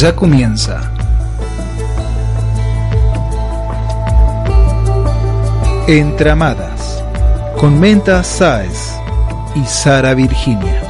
Ya comienza. Entramadas con Menta Sáez y Sara Virginia.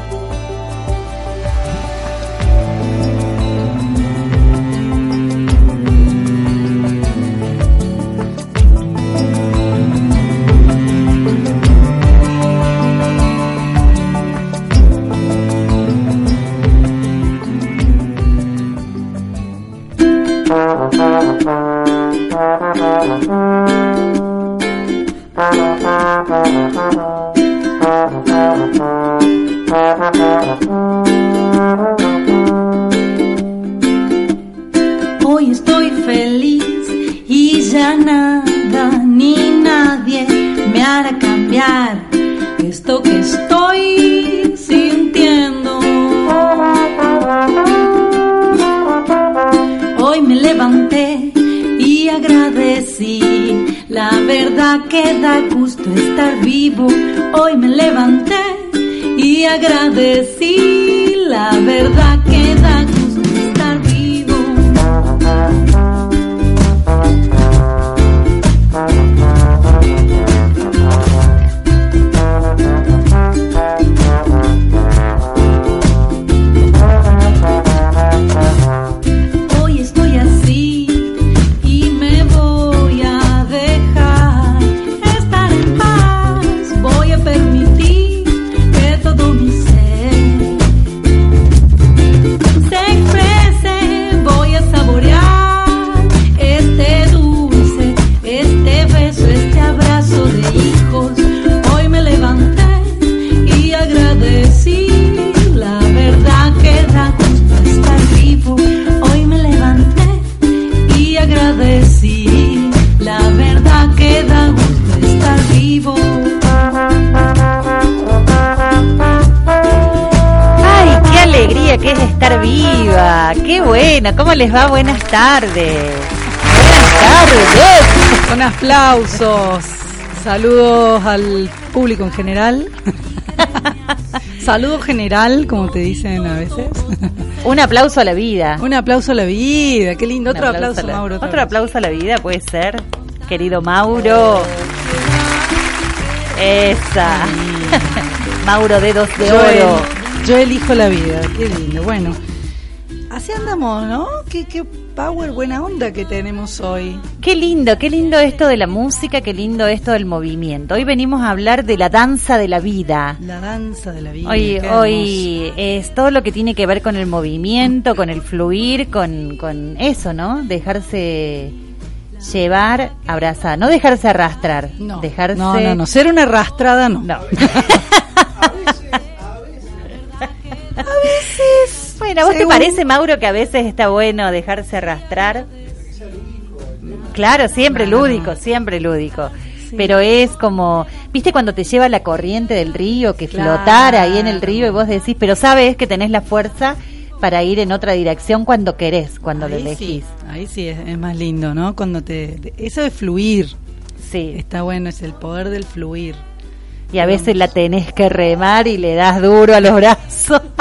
Bueno! ¿Cómo les va? Buenas tardes. Buenas tardes. Con aplausos. Saludos al público en general. Saludo general, como te dicen a veces. Un aplauso a la vida. Un aplauso a la vida, qué lindo. Un Otro aplauso, a la- Mauro. Otro vez. aplauso a la vida puede ser, querido Mauro. Esa. Mauro, dedos de Yo, oro. el- yo elijo la vida, qué lindo. Bueno, así andamos, ¿no? Qué, qué power, buena onda que tenemos hoy. Qué lindo, qué lindo esto de la música, qué lindo esto del movimiento. Hoy venimos a hablar de la danza de la vida. La danza de la vida. Hoy, hoy es todo lo que tiene que ver con el movimiento, con el fluir, con, con eso, ¿no? Dejarse llevar, abrazar, no dejarse arrastrar. No, dejarse... no, no, no, ser una arrastrada no. No. Bueno, ¿a vos te parece, Mauro, que a veces está bueno dejarse arrastrar? Claro, siempre lúdico, siempre lúdico. Pero es como, ¿viste cuando te lleva la corriente del río que Claro. flotar ahí en el río y vos decís, pero sabes que tenés la fuerza para ir en otra dirección cuando querés, cuando lo ahí elegís? sí, ahí sí es, es más lindo, ¿no? Cuando te, te- eso es fluir. Sí. Está bueno, es el poder del fluir. Y a veces la tenés que remar y le das duro a los brazos.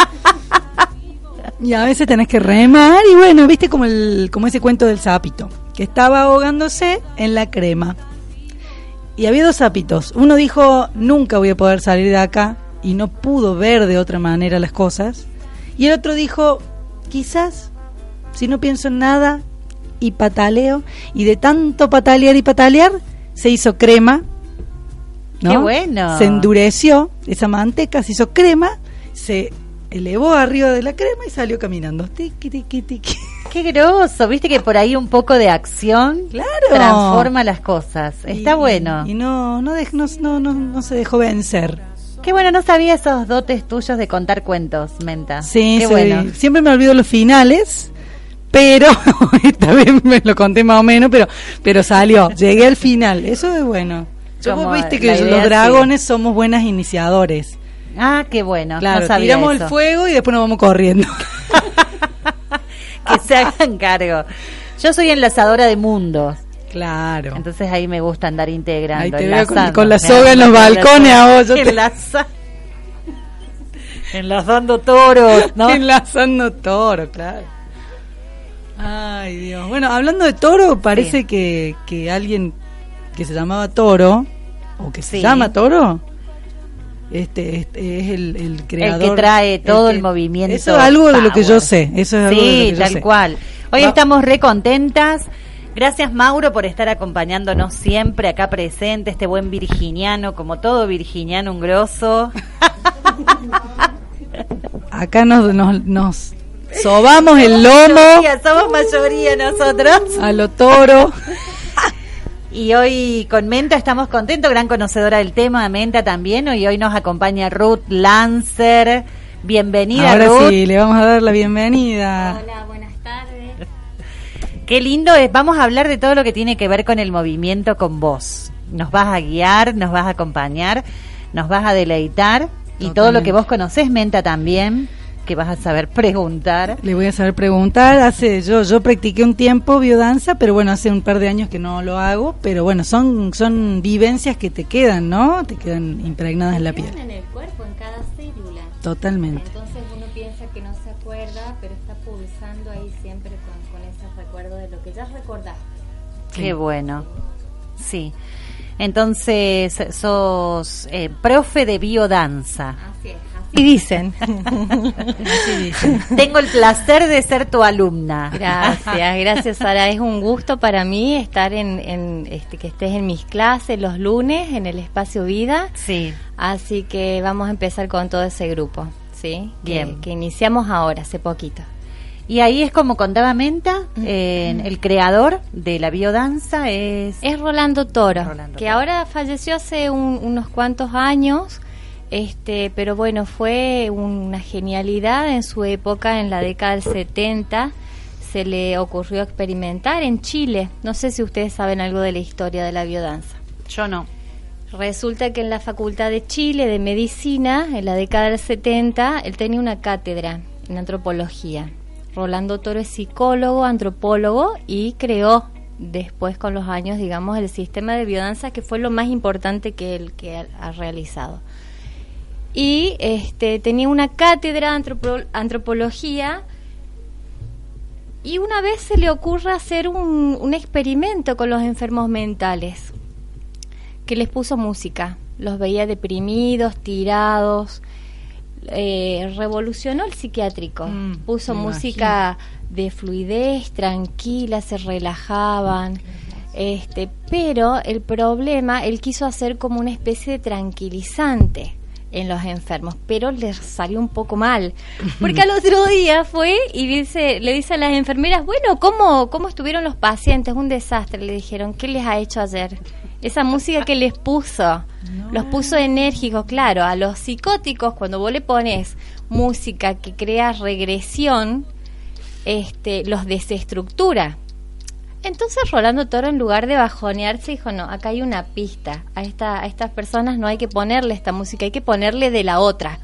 Y a veces tenés que remar y bueno, viste como el como ese cuento del sapito, que estaba ahogándose en la crema. Y había dos sapitos. Uno dijo, nunca voy a poder salir de acá y no pudo ver de otra manera las cosas. Y el otro dijo, quizás, si no pienso en nada y pataleo, y de tanto patalear y patalear, se hizo crema. ¿no? Qué bueno. Se endureció esa manteca, se hizo crema, se elevó arriba de la crema y salió caminando. Tiqui, tiqui, tiqui. Qué groso, viste que por ahí un poco de acción Claro. transforma las cosas. Está Y- bueno. Y no, no, dej- no, no, no, no se dejó vencer. Qué bueno, no sabía esos dotes tuyos de contar cuentos, Menta. Sí, Qué bueno. siempre me olvido los finales, pero esta vez me lo conté más o menos, pero pero salió, llegué al final, eso es bueno. Yo vos viste que los sí. dragones somos buenas iniciadores. Ah, qué bueno. Claro, no sabía tiramos eso. el fuego y después nos vamos corriendo. Que se hagan cargo. Yo soy enlazadora de mundos. claro. Entonces ahí me gusta andar integrando. Ahí te veo con- la soga en los balcones a vos, yo te- Enlaza- Enlazando toros, ¿no? Enlazando toro, claro. Ay, Dios. Bueno, hablando de toro, parece Sí. que, que alguien que se llamaba Toro, o que se Sí. llama Toro, este, este es el, el creador. trae todo el que- movimiento Eso es algo de lo que yo sé. Eso es algo de Sí, lo que yo tal sé. cual. Hoy Va- estamos re contentas. Gracias Mauro por estar acompañándonos siempre acá presente, este buen virginiano, como todo virginiano, un grosso. Acá nos, nos, nos sobamos el lomo Mayoría, somos mayoría nosotros. a lo toro. Y hoy con Menta estamos contentos, gran conocedora del tema, Menta también. Y hoy nos acompaña Ruth Lancer. Bienvenida, Ahora Ruth. sí, le vamos a dar la bienvenida. Hola, buenas tardes. Qué lindo es. Vamos a hablar de todo lo que tiene que ver con el movimiento con vos. Nos vas a guiar, nos vas a acompañar, nos vas a deleitar. Y todo lo que vos conocés, Menta también, que vas a saber preguntar. Le voy a saber preguntar. Hace yo yo practiqué un tiempo biodanza, pero bueno, hace un par de años que no lo hago. Pero bueno, son son vivencias que te quedan, ¿no? Te quedan impregnadas en la piel. En el cuerpo, en cada célula. Totalmente. Entonces uno piensa que no se acuerda, pero está pulsando ahí siempre con, con ese recuerdo de lo que ya recordaste. Qué bueno. Sí. Entonces, sos eh, profe de biodanza. Así es, así Y dicen. Tengo el placer de ser tu alumna. Gracias, gracias Sara. Es un gusto para mí estar en, en, este, que estés en mis clases los lunes en el espacio Vida. Sí. Así que vamos a empezar con todo ese grupo, ¿sí? Bien. Que, iniciamos ahora, hace poquito. Y ahí es como contaba Menta, eh, el creador de la biodanza es... Es Rolando Toro, Rolando que Toro. ahora falleció hace un- unos cuantos años. Este, pero bueno, fue una genialidad en su época, en la década del 70, se le ocurrió experimentar en Chile. No sé si ustedes saben algo de la historia de la biodanza. Yo no. Resulta que en la Facultad de Chile de Medicina, en la década del 70, él tenía una cátedra en antropología. Rolando Toro es psicólogo, antropólogo y creó después con los años, digamos, el sistema de biodanza que fue lo más importante que él que ha, ha realizado. Y este tenía una cátedra de antropo- antropología y una vez se le ocurre hacer un, un experimento con los enfermos mentales que les puso música. Los veía deprimidos, tirados. eh, revolucionó el psiquiátrico. Mm, puso música de fluidez, tranquila, se relajaban. Este, pero el problema, él quiso hacer como una especie de tranquilizante en los enfermos, pero les salió un poco mal. Porque al otro día fue y dice, le dice a las enfermeras, bueno, ¿cómo, ¿cómo estuvieron los pacientes? Un desastre, le dijeron, ¿qué les ha hecho ayer? Esa música que les puso, los puso enérgicos, claro, a los psicóticos cuando vos le pones música que crea regresión, este, los desestructura. Entonces Rolando Toro en lugar de bajonearse dijo, no, acá hay una pista, a, esta, a estas personas no hay que ponerle esta música, hay que ponerle de la otra.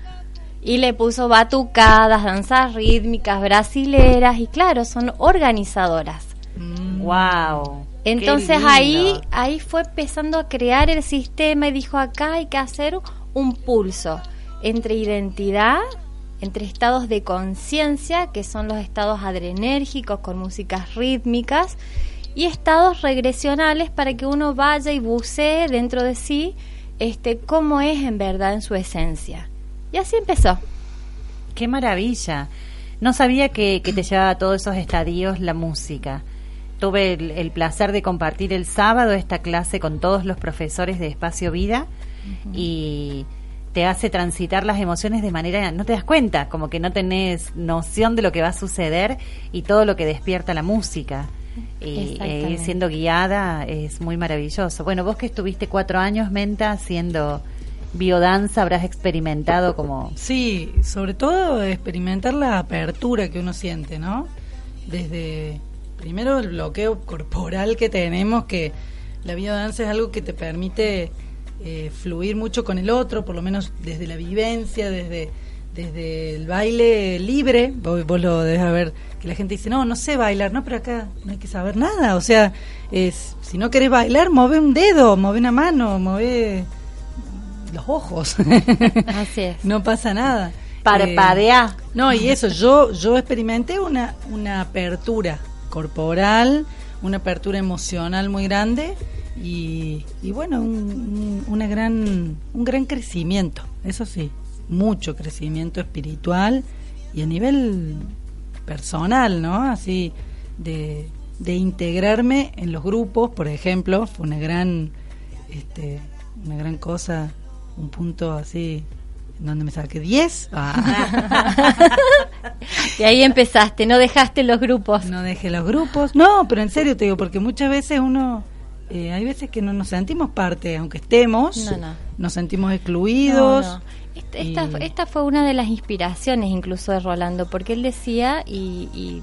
Y le puso batucadas, danzas rítmicas, brasileras, y claro, son organizadoras. Wow. Entonces ahí, ahí fue empezando a crear el sistema y dijo acá hay que hacer un pulso entre identidad, entre estados de conciencia, que son los estados adrenérgicos con músicas rítmicas, y estados regresionales para que uno vaya y bucee dentro de sí este cómo es en verdad en su esencia. Y así empezó. Qué maravilla. No sabía que, que te llevaba a todos esos estadios la música. Tuve el, el placer de compartir el sábado esta clase con todos los profesores de Espacio Vida y te hace transitar las emociones de manera, no te das cuenta, como que no tenés noción de lo que va a suceder y todo lo que despierta la música. Y e Exactamente. siendo guiada es muy maravilloso. Bueno, vos que estuviste cuatro años, Menta, siendo biodanza habrás experimentado como... Sí, sobre todo experimentar la apertura que uno siente, ¿no? Desde, primero, el bloqueo corporal que tenemos, que la biodanza es algo que te permite eh, fluir mucho con el otro, por lo menos desde la vivencia, desde, desde el baile libre. Vos, vos lo debes haber, que la gente dice, no, no sé bailar, no, pero acá no hay que saber nada. O sea, es, si no querés bailar, mueve un dedo, mueve una mano, mueve los ojos. Así es. no pasa nada. Parpadea. Eh, no, y eso, yo, yo experimenté una, una apertura corporal, una apertura emocional muy grande y, y bueno, un, un- una gran, un gran crecimiento, eso sí, mucho crecimiento espiritual y a nivel personal, ¿no? Así de, de integrarme en los grupos, por ejemplo, fue una gran, este, una gran cosa, un punto así en donde me saqué 10. Y ahí empezaste, no dejaste los grupos. No dejé los grupos. No, pero en serio te digo, porque muchas veces uno, eh, hay veces que no nos sentimos parte, aunque estemos, No, no. nos sentimos excluidos. No. Esta, esta, Y- esta fue una de las inspiraciones incluso de Rolando, porque él decía, y, y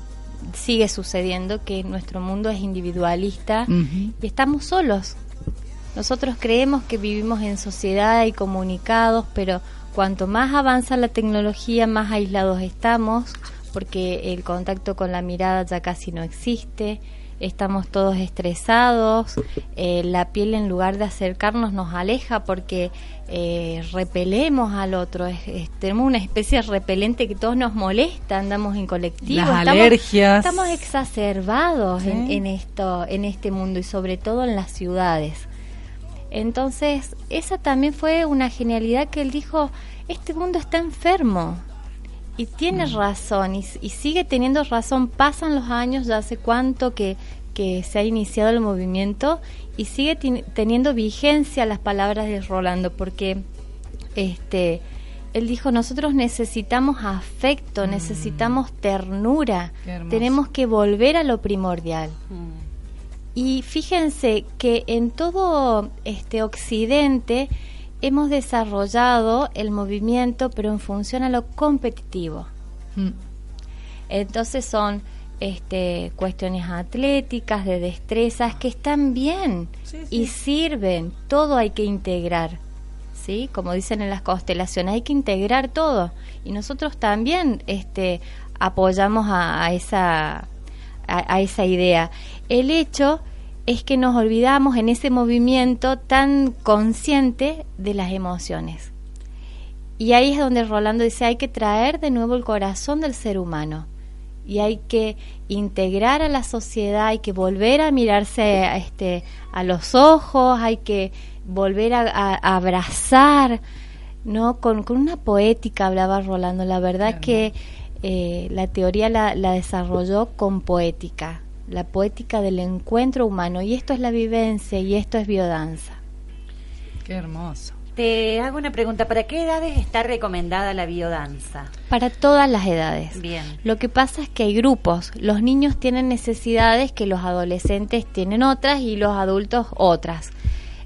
sigue sucediendo, que nuestro mundo es individualista y estamos solos. Nosotros creemos que vivimos en sociedad y comunicados, pero cuanto más avanza la tecnología, más aislados estamos, porque el contacto con la mirada ya casi no existe, estamos todos estresados, eh, la piel en lugar de acercarnos nos aleja porque eh, repelemos al otro, es- es- tenemos una especie de repelente que todos nos molesta, andamos en colectivo, Las estamos- alergias. estamos exacerbados en, en esto, en este mundo y sobre todo en las ciudades. Entonces, esa también fue una genialidad que él dijo, este mundo está enfermo. Y tiene Mm. razón, y, y sigue teniendo razón. Pasan los años, ya hace cuánto que, que se ha iniciado el movimiento, y sigue teniendo vigencia las palabras de Rolando, porque este él dijo, nosotros necesitamos afecto, necesitamos ternura, Mm. Qué hermoso. tenemos que volver a lo primordial. Y fíjense que en todo este occidente hemos desarrollado el movimiento, pero en función a lo competitivo. Mm. Entonces son este, cuestiones atléticas, de destrezas, que están bien Sí, y sirven. Todo hay que integrar. ¿Sí? Como dicen en las constelaciones, hay que integrar todo. Y nosotros también este, apoyamos a, a esa, a, a esa idea. El hecho es que nos olvidamos en ese movimiento tan consciente de las emociones. Y ahí es donde Rolando dice, hay que traer de nuevo el corazón del ser humano y hay que integrar a la sociedad, hay que volver a mirarse a, este, a los ojos, hay que volver a, a- a abrazar, ¿no? Con, con una poética hablaba Rolando, la verdad que eh, la teoría la, la desarrolló con poética, la poética del encuentro humano y esto es la vivencia y esto es biodanza. Qué hermoso. Te hago una pregunta, ¿para qué edades está recomendada la biodanza? Para todas las edades. Bien. Lo que pasa es que hay grupos. Los niños tienen necesidades que los adolescentes tienen otras y los adultos otras.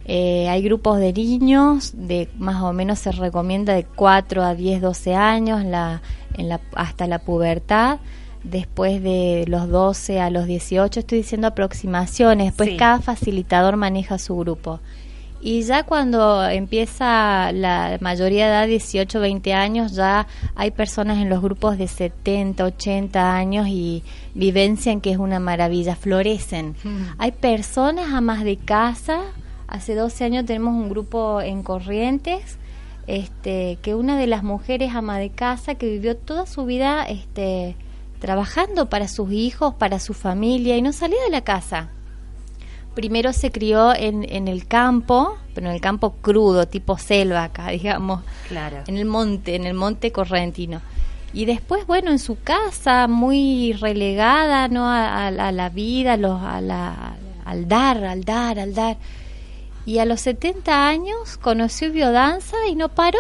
Eh, hay grupos de niños, de más o menos se recomienda de 4 a 10, 12 años la, en la, hasta la pubertad. Después de los 12 a los 18, estoy diciendo aproximaciones. Sí. cada facilitador maneja su grupo. Y ya cuando empieza la mayoría de edad, 18, 20 años, ya hay personas en los grupos de 70, 80 años y vivencian que es una maravilla, florecen. Hay personas amas de casa, hace 12 años tenemos un grupo en Corrientes, este, que una de las mujeres ama de casa que vivió toda su vida este, trabajando para sus hijos, para su familia y no salía de la casa primero se crió en, en el campo, pero en el campo crudo, tipo selva acá, digamos, Claro. en el monte, en el monte correntino. Y después, bueno, en su casa, muy relegada, ¿no? A, a- a la vida, a los- a la- al dar, al dar, al dar. Y a los 70 años conoció biodanza y no paró.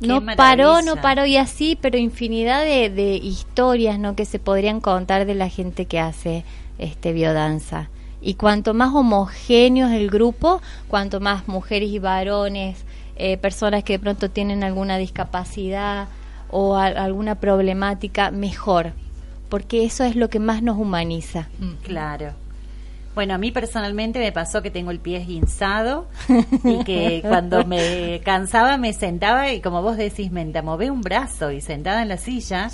No paró, no paró y así, pero infinidad de, de historias, ¿no? Que se podrían contar de la gente que hace este biodanza. Y cuanto más homogéneo es el grupo, cuanto más mujeres y varones eh, personas que de pronto tienen alguna discapacidad o a- alguna problemática, mejor, porque eso es lo que más nos humaniza. Claro. Bueno, a mí personalmente me pasó que tengo el pie esguinzado y que cuando me cansaba me sentaba y como vos decís, me mové un brazo y sentada en la silla,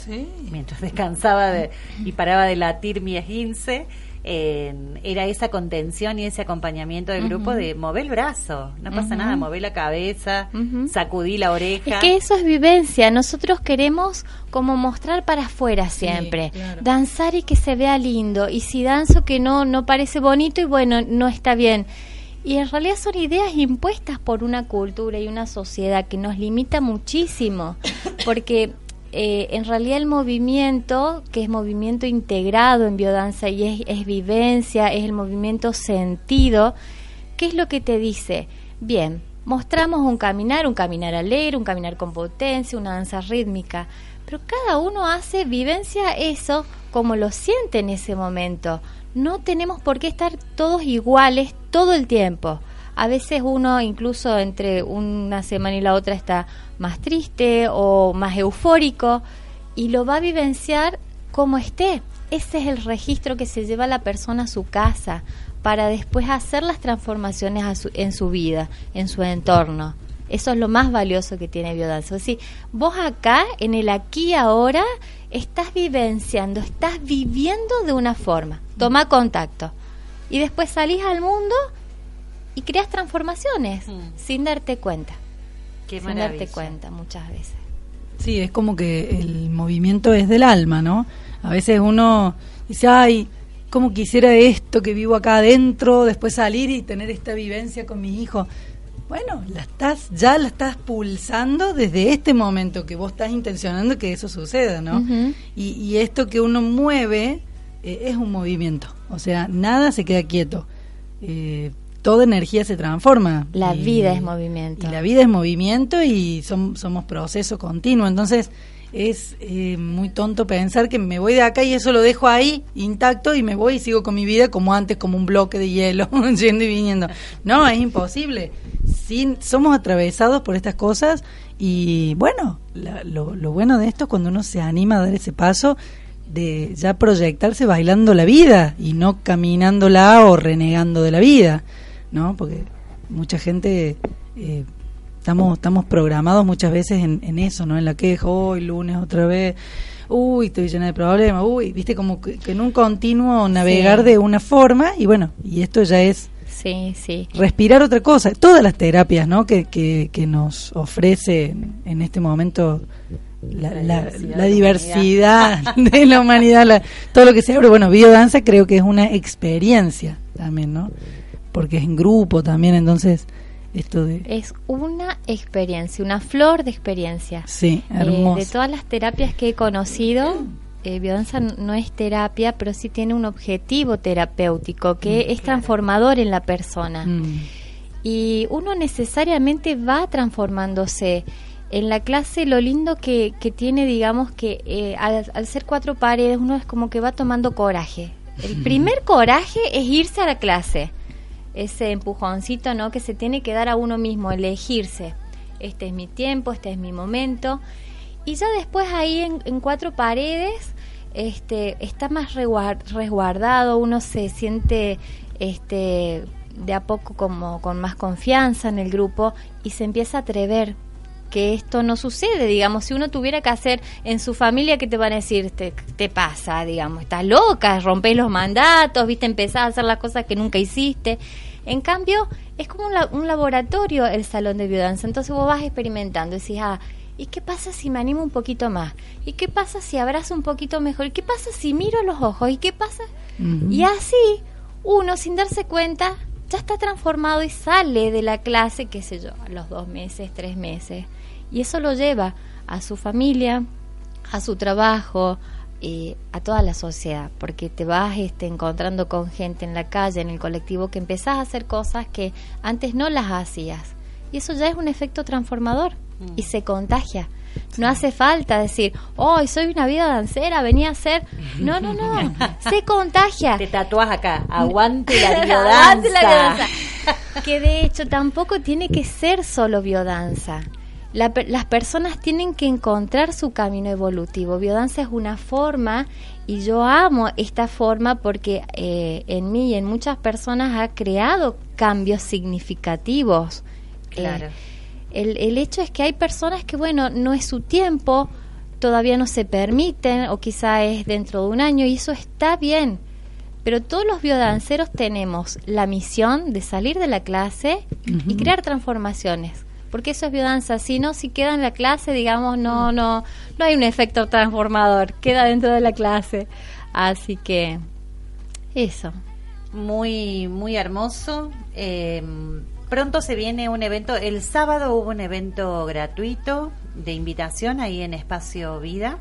mientras descansaba de- y paraba de latir mi esguince, eh, era esa contención y ese acompañamiento del grupo de mover el brazo, no pasa nada, mover la cabeza, Ujú. sacudí la oreja. Es que eso es vivencia. Nosotros queremos como mostrar para afuera siempre. claro. Danzar y que se vea lindo. Y si danzo que no, no parece bonito y bueno, no está bien. Y en realidad son ideas impuestas por una cultura y una sociedad que nos limita muchísimo. Porque eh, en realidad el movimiento, que es movimiento integrado en biodanza y es, es vivencia, es el movimiento sentido, ¿qué es lo que te dice? Bien, mostramos un caminar, un caminar alegre, un caminar con potencia, una danza rítmica, pero cada uno hace, vivencia eso como lo siente en ese momento. No tenemos por qué estar todos iguales todo el tiempo. A veces uno incluso entre una semana y la otra está más triste o más eufórico y lo va a vivenciar como esté. Ese es el registro que se lleva la persona a su casa para después hacer las transformaciones a su- en su vida, en su entorno. Eso es lo más valioso que tiene biodanza. Es decir, vos acá, en el aquí y ahora, estás vivenciando, estás viviendo de una forma. Toma contacto. Y después salís al mundo y creas transformaciones Mm. sin darte cuenta. Qué sin maravilla. darte cuenta muchas veces. Sí, es como que el movimiento es del alma, ¿no? A veces uno dice, ay, cómo quisiera esto que vivo acá adentro, después salir y tener esta vivencia con mi hijo. Bueno, la estás, ya la estás pulsando desde este momento que vos estás intencionando que eso suceda, ¿no? Y esto que uno mueve eh, es un movimiento, o sea, nada se queda quieto. Eh, toda energía se transforma. La Y- vida es movimiento. y la vida es movimiento y som- somos proceso continuo. Entonces es eh, muy tonto pensar que me voy de acá y eso lo dejo ahí intacto y me voy y sigo con mi vida como antes, como un bloque de hielo, yendo y viniendo. No, es imposible. Sí, somos atravesados por estas cosas y bueno, la- lo, lo bueno de esto es cuando uno se anima a dar ese paso de ya proyectarse bailando la vida y no caminándola o renegando de la vida, ¿no? Porque mucha gente eh, estamos estamos programados muchas veces en, en eso, ¿no? En la queja, hoy lunes otra vez, uy, estoy llena de problemas, uy, viste como que, que en un continuo navegar Sí. de una forma y bueno, y esto ya es Sí, sí. respirar otra cosa. Todas las terapias ¿no? que, que, que nos ofrece en, este momento la, la- la diversidad, de la humanidad, la- todo lo que se abre. Bueno, biodanza creo que es una experiencia también, ¿no? Porque es en grupo también, entonces esto de... Es una experiencia, una flor de experiencia. Sí, Eh, hermoso. de todas las terapias que he conocido, eh, biodanza no es terapia, pero sí tiene un objetivo terapéutico que es transformador en la persona. Mm, Y uno necesariamente va transformándose. En la clase lo lindo que, que tiene, digamos, que eh, al, al ser cuatro paredes, uno es como que va tomando coraje. El primer coraje es irse a la clase. Ese empujoncito, ¿no? Que se tiene que dar a uno mismo, elegirse. Este es mi tiempo, este es mi momento. Y ya después ahí en, en cuatro paredes este, está más resguardado, uno se siente este, de a poco como con más confianza en el grupo y se empieza a atrever que esto no sucede, digamos, si uno tuviera que hacer en su familia, ¿qué te van a decir? Te, te pasa, digamos, estás loca, rompés los mandatos, viste, empezás a hacer las cosas que nunca hiciste. En cambio, es como un, un laboratorio el salón de biodanza, entonces vos vas experimentando, decís, ah, ¿y qué pasa si me animo un poquito más? ¿Y qué pasa si abrazo un poquito mejor? ¿Y qué pasa si miro los ojos? ¿Y qué pasa? Y así, uno sin darse cuenta, ya está transformado y sale de la clase, qué sé yo, a los dos meses, tres meses. Y eso lo lleva a su familia, a su trabajo, eh, a toda la sociedad, porque te vas este, encontrando con gente en la calle, en el colectivo, que empezás a hacer cosas que antes no las hacías. Y eso ya es un efecto transformador y se contagia. No hace falta decir, hoy soy una vida dancera, venía a ser. No, no, no. Se contagia. Te tatuás acá. Aguante la Aguante la biodanza. biodanza. que de hecho tampoco tiene que ser solo biodanza. La per- las personas tienen que encontrar su camino evolutivo. Biodanza es una forma y yo amo esta forma porque eh, en mí y en muchas personas ha creado cambios significativos. Claro. Eh, el, el hecho es que hay personas que, bueno, no es su tiempo, todavía no se permiten o quizá es dentro de un año y eso está bien. Pero todos los biodanceros tenemos la misión de salir de la clase y crear transformaciones. Porque eso es biodanza. Si no, si queda en la clase, digamos, no, no, no hay un efecto transformador. Queda dentro de la clase. Así que, eso. Muy, muy hermoso. Eh, pronto se viene un evento. El sábado hubo un evento gratuito de invitación ahí en Espacio Vida.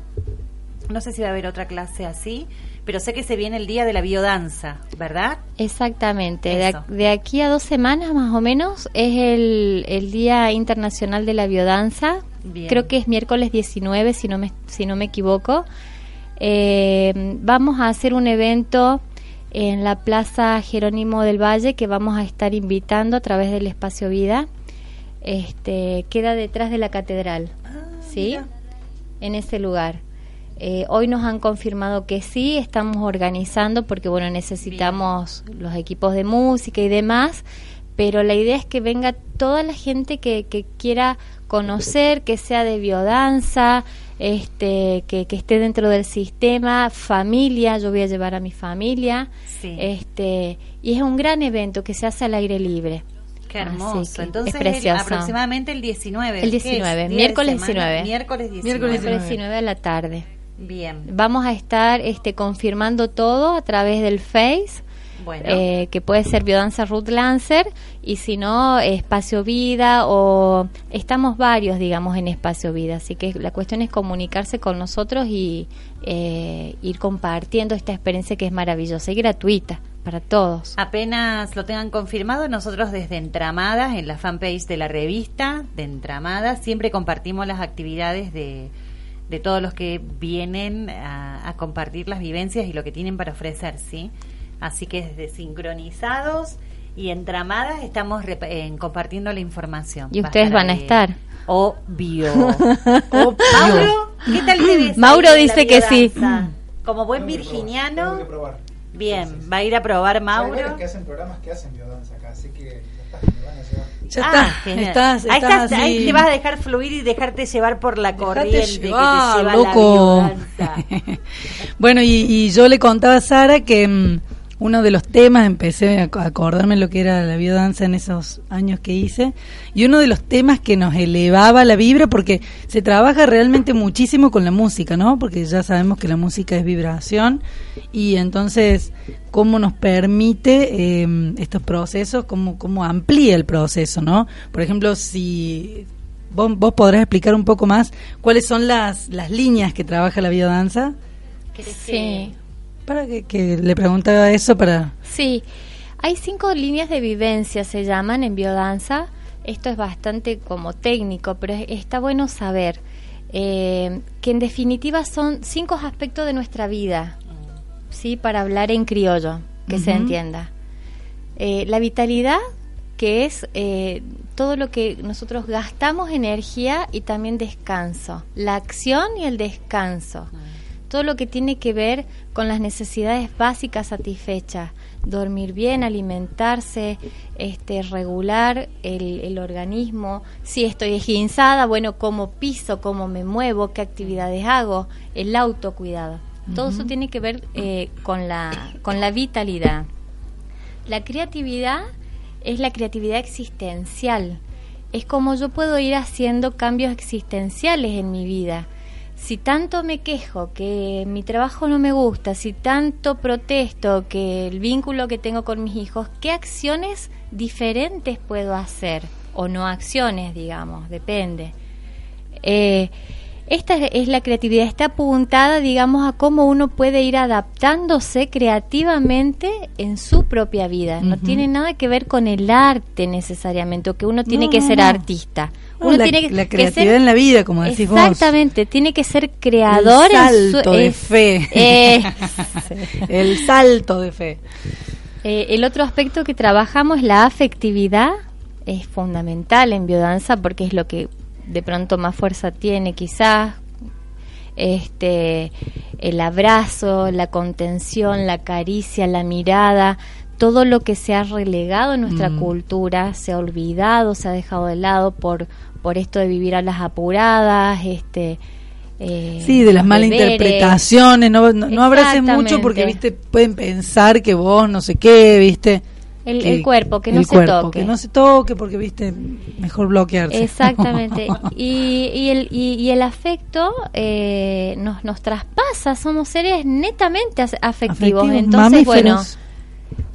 No sé si va a haber otra clase así, pero sé que se viene el día de la biodanza, ¿verdad? Exactamente. De, aquí a dos semanas más o menos es el, el Día Internacional de la Biodanza. Bien. Creo que es miércoles 19, si no me, si no me equivoco. Eh, vamos a hacer un evento en la Plaza Jerónimo del Valle que vamos a estar invitando a través del Espacio Vida. Este, queda detrás de la catedral. ¿Sí? en ese lugar. Eh, hoy nos han confirmado que sí, estamos organizando porque bueno, necesitamos los equipos de música y demás, pero la idea es que venga toda la gente que, que quiera conocer, que sea de biodanza, este, que, que esté dentro del sistema, familia, yo voy a llevar a mi familia, Sí. este, y es un gran evento que se hace al aire libre. Qué hermoso. que Entonces, es el- precioso. aproximadamente el 19. El ¿qué es? 19, ¿Día de miércoles semana? 19. Miércoles 19. Miércoles Miércoles 19 de la tarde. Bien. Vamos a estar este, confirmando todo a través del Face, Bueno. eh, que puede ser Biodanza Ruth Lancer, y si no, Espacio Vida, o estamos varios, digamos, en Espacio Vida. Así que la cuestión es comunicarse con nosotros y eh, ir compartiendo esta experiencia que es maravillosa y gratuita para todos. Apenas lo tengan confirmado, nosotros desde Entramadas, en la fanpage de la revista de Entramadas, siempre compartimos las actividades de, de todos los que vienen a, a compartir las vivencias y lo que tienen para ofrecer, ¿sí? Así que desde Sincronizados y Entramadas estamos rep- en- compartiendo la información. Y ustedes van a ahí. estar. Obvio. Mauro, ¿qué tal te ves Mauro dice que sí. Como buen Tengo que probar, virginiano, tengo que probar. bien, va a ir a probar Hay Mauro. varios que hacen programas que hacen biodanza acá, así que ya está, me van a llevar. Ya Ah, está, estás, ahí, estás ahí te vas a dejar fluir y dejarte llevar por la Dejate corriente que te llevar, lleva loco. la biodanza. bueno, y, y yo le contaba a Sara que mm, uno de los temas, empecé a ac- a acordarme lo que era la biodanza en esos años que hice, y uno de los temas que nos elevaba la vibra, porque se trabaja realmente muchísimo con la música, ¿no? Porque ya sabemos que la música es vibración, y entonces, ¿cómo nos permite eh, estos procesos, cómo, cómo amplía el proceso, ¿no? Por ejemplo, si vos, vos podrás explicar un poco más cuáles son las, las líneas que trabaja la biodanza. Sí. Para que, que le preguntaba eso para... Sí, hay cinco líneas de vivencia, se llaman en biodanza. Esto es bastante como técnico, pero es- está bueno saber eh, que en definitiva son cinco aspectos de nuestra vida, sí, para hablar en criollo, que se entienda. Eh, la vitalidad, que es eh, todo lo que nosotros gastamos energía y también descanso. La acción y el descanso todo lo que tiene que ver con las necesidades básicas satisfechas, dormir bien, alimentarse, este, regular el, el organismo, si estoy esguinzada, bueno, cómo piso, cómo me muevo, qué actividades hago, el autocuidado. Todo eso tiene que ver eh, con, la, con la vitalidad. La creatividad es la creatividad existencial. Es como yo puedo ir haciendo cambios existenciales en mi vida. Si tanto me quejo que mi trabajo no me gusta, si tanto protesto que el vínculo que tengo con mis hijos, ¿qué acciones diferentes puedo hacer? O no acciones, digamos, depende. Eh, esta es- la creatividad, está apuntada, digamos, a cómo uno puede ir adaptándose creativamente en su propia vida. No tiene nada que ver con el arte necesariamente, o que uno tiene No, que no, ser no. artista. No, Uno la, tiene que, la que creatividad ser- en la vida, como decís vos. Exactamente, tiene que ser creador El en su- salto de es- fe. eh, El salto de fe. Eh, el otro aspecto que trabajamos, la afectividad, es fundamental en biodanza porque es lo que de pronto más fuerza tiene quizás. Este, el abrazo, la contención, la caricia, la mirada, todo lo que se ha relegado en nuestra Mm. cultura, se ha olvidado, se ha dejado de lado por, por esto de vivir a las apuradas, este eh, Sí, de las los malas deberes. interpretaciones, no, no, no abraces mucho porque, viste, pueden pensar que vos no sé qué, viste. El- el cuerpo, que no el se cuerpo, toque. Que no se toque porque, viste, mejor bloquearse. Exactamente. y, y, el, y, y el afecto eh, nos, nos traspasa, somos seres netamente afectivos. Entonces, bueno,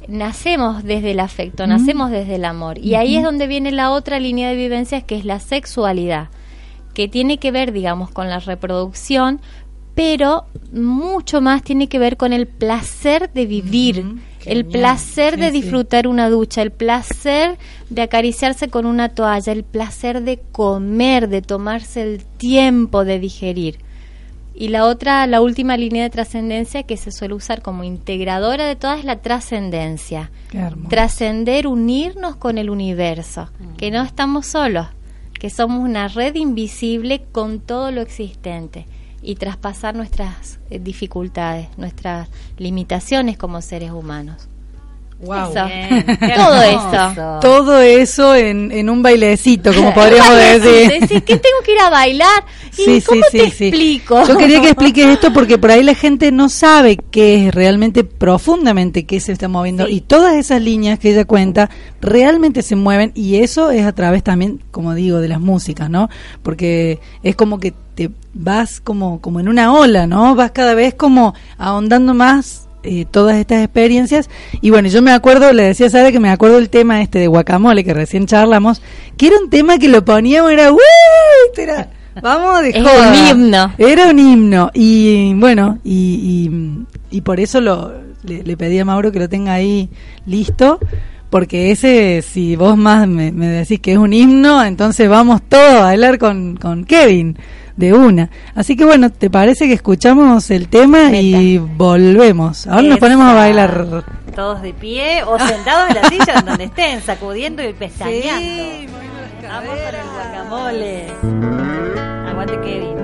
nacemos desde el afecto, nacemos desde el amor. Y ahí es donde viene la otra línea de vivencias que es la sexualidad, que tiene que ver, digamos, con la reproducción, pero mucho más tiene que ver con el placer de vivir, genial. placer Sí, de sí. disfrutar una ducha, el placer de acariciarse con una toalla, el placer de comer, de tomarse el tiempo de digerir. Y la otra, la última línea de trascendencia que se suele usar como integradora de todas es la trascendencia. Trascender, unirnos con el universo, que no estamos solos, que somos una red invisible con todo lo existente y traspasar nuestras eh, dificultades, nuestras limitaciones como seres humanos. Wow. Eso. Bien, qué Todo eso. Todo eso en, en un bailecito, como podríamos decir. Decís, ¿qué tengo que ir a bailar? ¿Y Sí, cómo sí, te sí, sí. explico? Yo quería que expliques esto porque por ahí la gente no sabe qué es realmente profundamente qué se está moviendo y todas esas líneas que ella cuenta realmente se mueven y eso es a través también, como digo, de las músicas, ¿no? Porque es como que te vas como como en una ola, ¿no? Vas cada vez como ahondando más eh, todas estas experiencias y bueno yo me acuerdo le decía a Sara que me acuerdo el tema este de guacamole que recién charlamos que era un tema que lo poníamos era ¡Uy! Este era vamos de joda. un himno. era un himno y bueno y, y, y por eso lo le, le pedí a Mauro que lo tenga ahí listo porque ese si vos más me, me decís que es un himno entonces vamos todos a bailar con, con Kevin de una. Así que bueno, ¿te parece que escuchamos el tema y volvemos? Ahora nos ponemos a bailar. Todos de pie o sentados en la silla donde estén, sacudiendo y pestañeando. Vamos para el guacamole. Aguante Kevin.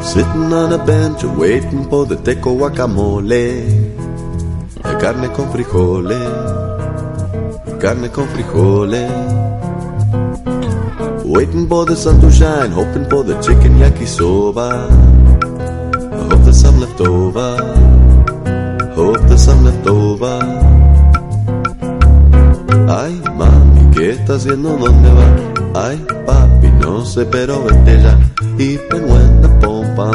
Sitting on a bench waiting for the teco guacamole. La carne con frijoles, carne con frijoles. Waiting for the sun to shine, hoping for the chicken yakisoba. I hope there's some left over. Hope there's some left over. Ay, mami, ¿qué está haciendo? ¿Dónde va? Ay, papi, no sé, pero vete ya. Even when the pompa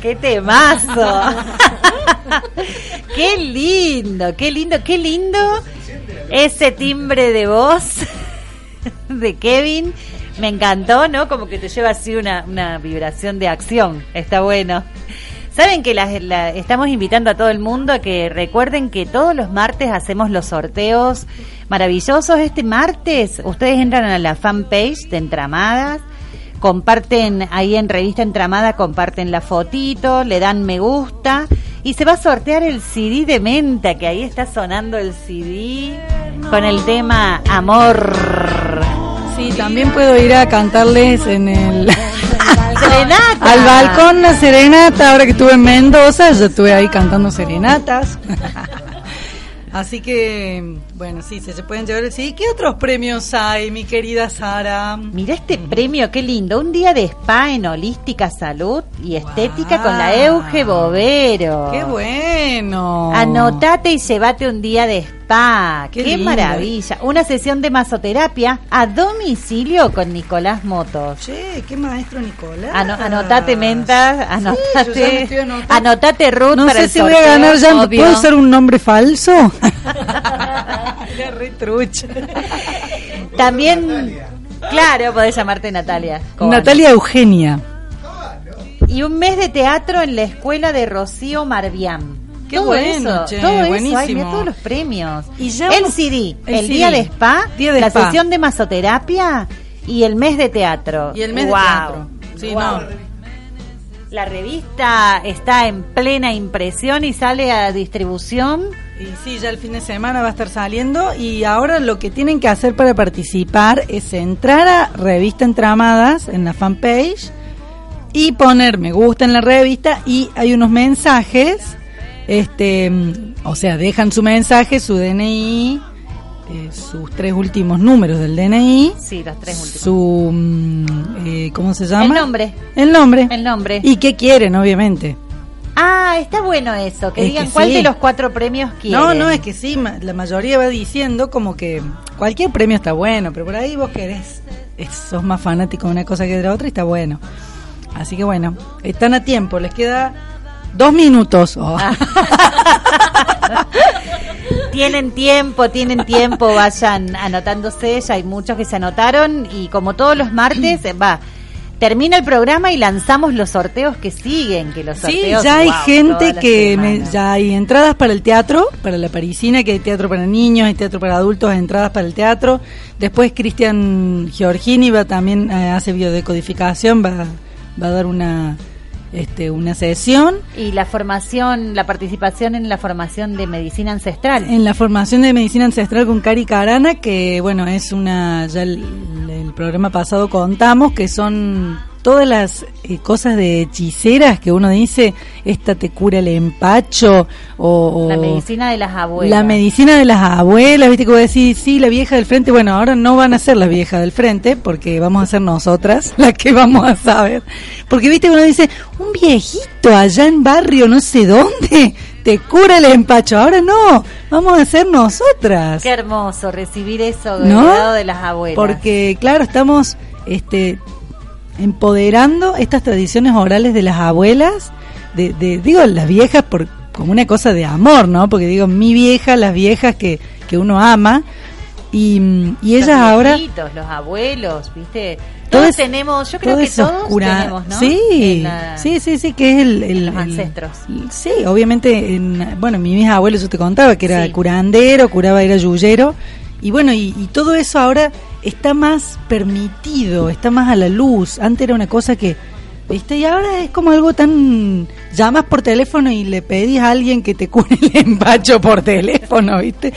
Qué temazo. qué lindo, qué lindo, qué lindo ese timbre de voz de Kevin. Me encantó, ¿no? Como que te lleva así una, vibración de acción. Está bueno. Saben que la- la- estamos invitando a todo el mundo a que recuerden que todos los martes hacemos los sorteos maravillosos. Este martes ustedes entran a la fanpage de Entramadas, comparten ahí en Revista Entramada, comparten la fotito, le dan me gusta y se va a sortear el CD de Menta, que ahí está sonando el CD con el tema Amor. Sí, también puedo ir a cantarles en el Serenata. al balcón una serenata. Ahora que estuve en Mendoza, yo estuve ahí cantando serenatas. Así que, bueno, sí, se, se pueden llevar el sí. ¿Qué otros premios hay, mi querida Sara? Mira este premio, qué lindo. Un día de spa en holística salud y estética Wow. con la Euge Bovero. ¡Qué bueno! Anotate y llévate un día de spa. Qué maravilla. Una sesión de masoterapia a domicilio con Nicolás Motos. Che, qué maestro Nicolás. Ano- anotate mentas, yo ya me anotate, anotando. anotate Ruth No para sé el si voy a ganar ya. ¿Puedo ser un nombre falso? Era re trucha. También, claro, podés llamarte Natalia. Natalia Eugenia. Y un mes de teatro en la escuela de Rocío Marbián. Qué todo bueno, eso, che, todo eso, ay, mirá todos los premios. Y ya el CD, el el, CD. día de spa, Día de la spa. sesión de masoterapia y el mes de teatro. Y el mes de teatro. Sí, no. La revista está en plena impresión y sale a distribución. Y sí, ya el fin de semana va a estar saliendo y ahora lo que tienen que hacer para participar es entrar a Revista Entramadas en la fanpage y poner me gusta en la revista y hay unos mensajes, este, mm, o sea, dejan su mensaje, su DNI, eh, sus tres últimos números del DNI, Sí, los tres su, mm, eh, ¿cómo se llama? El nombre. El nombre. El nombre. Y qué quieren, obviamente. Ah, está bueno eso, que Es digan que cuál sí. de los cuatro premios quieren. No, no, es que sí, la mayoría va diciendo como que cualquier premio está bueno, pero por ahí vos querés, es- sos más fanático de una cosa que de la otra y está bueno. Así que bueno, están a tiempo, les queda dos minutos. Oh. Tienen tiempo, tienen tiempo, vayan anotándose, ya hay muchos que se anotaron y como todos los martes, va, termina el programa y lanzamos los sorteos que siguen, que los Sí, sorteos... ya hay wow, gente que me- ya hay entradas para el teatro, para la parisina, que hay teatro para niños, hay teatro para adultos, entradas para el teatro. Después Cristian Giorgini va también eh, hace biodecodificación, va, va a dar una este una sesión Y la formación, la participación en la formación de medicina ancestral. en la formación de medicina ancestral con Cari Carana, que bueno, es una ya el, el programa pasado contamos que son todas las eh, cosas de hechiceras que uno dice, esta te cura el empacho o, o La medicina de las abuelas. la medicina de las abuelas, viste que vos decís, sí, la vieja del frente, bueno, ahora no van a ser las viejas del frente, porque vamos a ser nosotras las que vamos a saber. Porque viste que uno dice, un viejito allá en barrio no sé dónde, te cura el empacho, ahora no, vamos a ser nosotras. Qué hermoso recibir eso ¿No? del lado de las abuelas. Porque, claro, estamos este, empoderando estas tradiciones orales de las abuelas, de, de- digo, las viejas por como una cosa de amor, ¿no? Porque digo, mi vieja, las viejas que, que uno ama, y, y ellas los ahora... los abuelos, ¿viste? Todo Todos tenemos, yo creo que todos cura- tenemos, ¿no? Sí, la- sí, sí, sí, que es el... el- los el- ancestros. Sí, obviamente, en, bueno, mi mis abuelos, yo te contaba que era Sí. curandero, curaba, era yuyero, y bueno, y, y todo eso ahora está más permitido, está más a la luz. Antes era una cosa que, viste, y ahora es como algo tan... Llamas por teléfono y le pedís a alguien que te cure el empacho por teléfono, viste.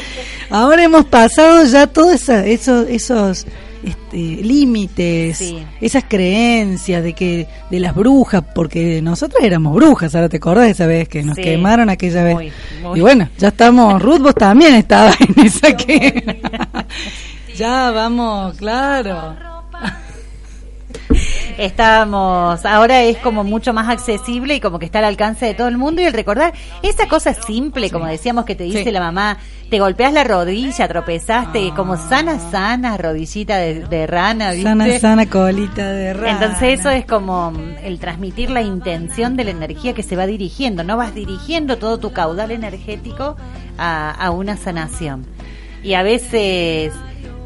Ahora hemos pasado ya todos esos... esos este, límites, Sí. esas creencias de que de las brujas, porque nosotras éramos brujas, ahora te acordás de esa vez que nos Sí. quemaron aquella vez. Muy, muy. Y bueno, ya estamos, Ruth vos también estabas en esa que ya vamos, claro. Estábamos, ahora es como mucho más accesible y como que está al alcance de todo el mundo y el recordar esa cosa simple, como decíamos que te dice Sí. la mamá, te golpeas la rodilla, tropezaste, como sana, sana, rodillita de, de rana, ¿viste? Sana, sana colita de rana. Entonces eso es como el transmitir la intención de la energía que se va dirigiendo, no vas dirigiendo todo tu caudal energético a, a una sanación. Y a veces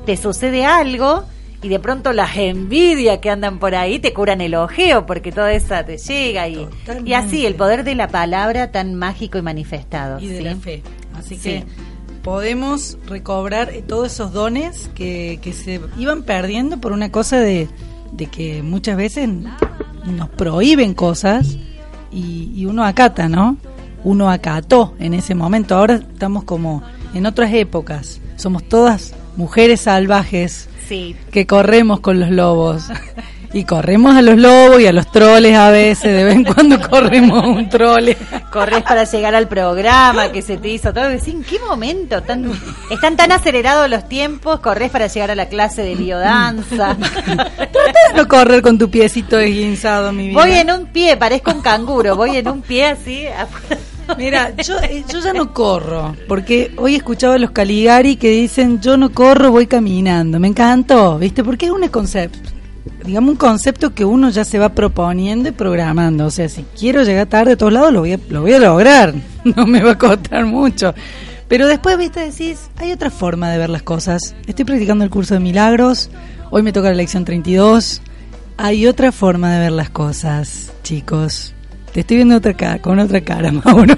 te sucede algo y de pronto las envidias que andan por ahí te curan el ojeo porque toda esa te llega y, y así el poder de la palabra tan mágico y manifestado. y de ¿sí? la fe. Así Sí. que podemos recobrar todos esos dones que, que se iban perdiendo por una cosa de, de que muchas veces nos prohíben cosas y, y uno acata, ¿no? Uno acató en ese momento. Ahora estamos como en otras épocas. Somos todas mujeres salvajes Sí, que corremos con los lobos. Y corremos a los lobos y a los troles a veces, de vez en cuando corremos a un trole. corres para llegar al programa que se te hizo todo. Decís, ¿en qué momento? Tan, están tan acelerados los tiempos, corres para llegar a la clase de biodanza. Trata de no correr con tu piecito esguinzado, mi vida. voy en un pie, parezco un canguro, voy en un pie así. Mira, yo, eh, yo ya no corro, porque hoy escuchaba a los Caligari que dicen, yo no corro, voy caminando. Me encantó, ¿viste? Porque es un concepto, digamos un concepto que uno ya se va proponiendo y programando. O sea, si quiero llegar tarde a todos lados, lo voy a, lo voy a lograr. No me va a costar mucho. Pero después, ¿viste? Decís, hay otra forma de ver las cosas. Estoy practicando el curso de milagros, hoy me toca la lección 32. Hay otra forma de ver las cosas, chicos. Te estoy viendo otra cara, con otra cara, Mauro.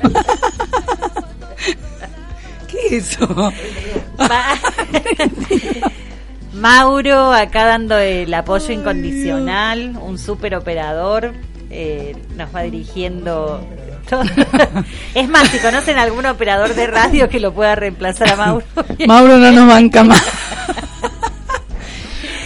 ¿Qué es eso? Ma- Mauro acá dando el apoyo incondicional, un super operador, eh, nos va dirigiendo. todo. es más, si conocen algún operador de radio que lo pueda reemplazar a Mauro. Mauro no nos banca más.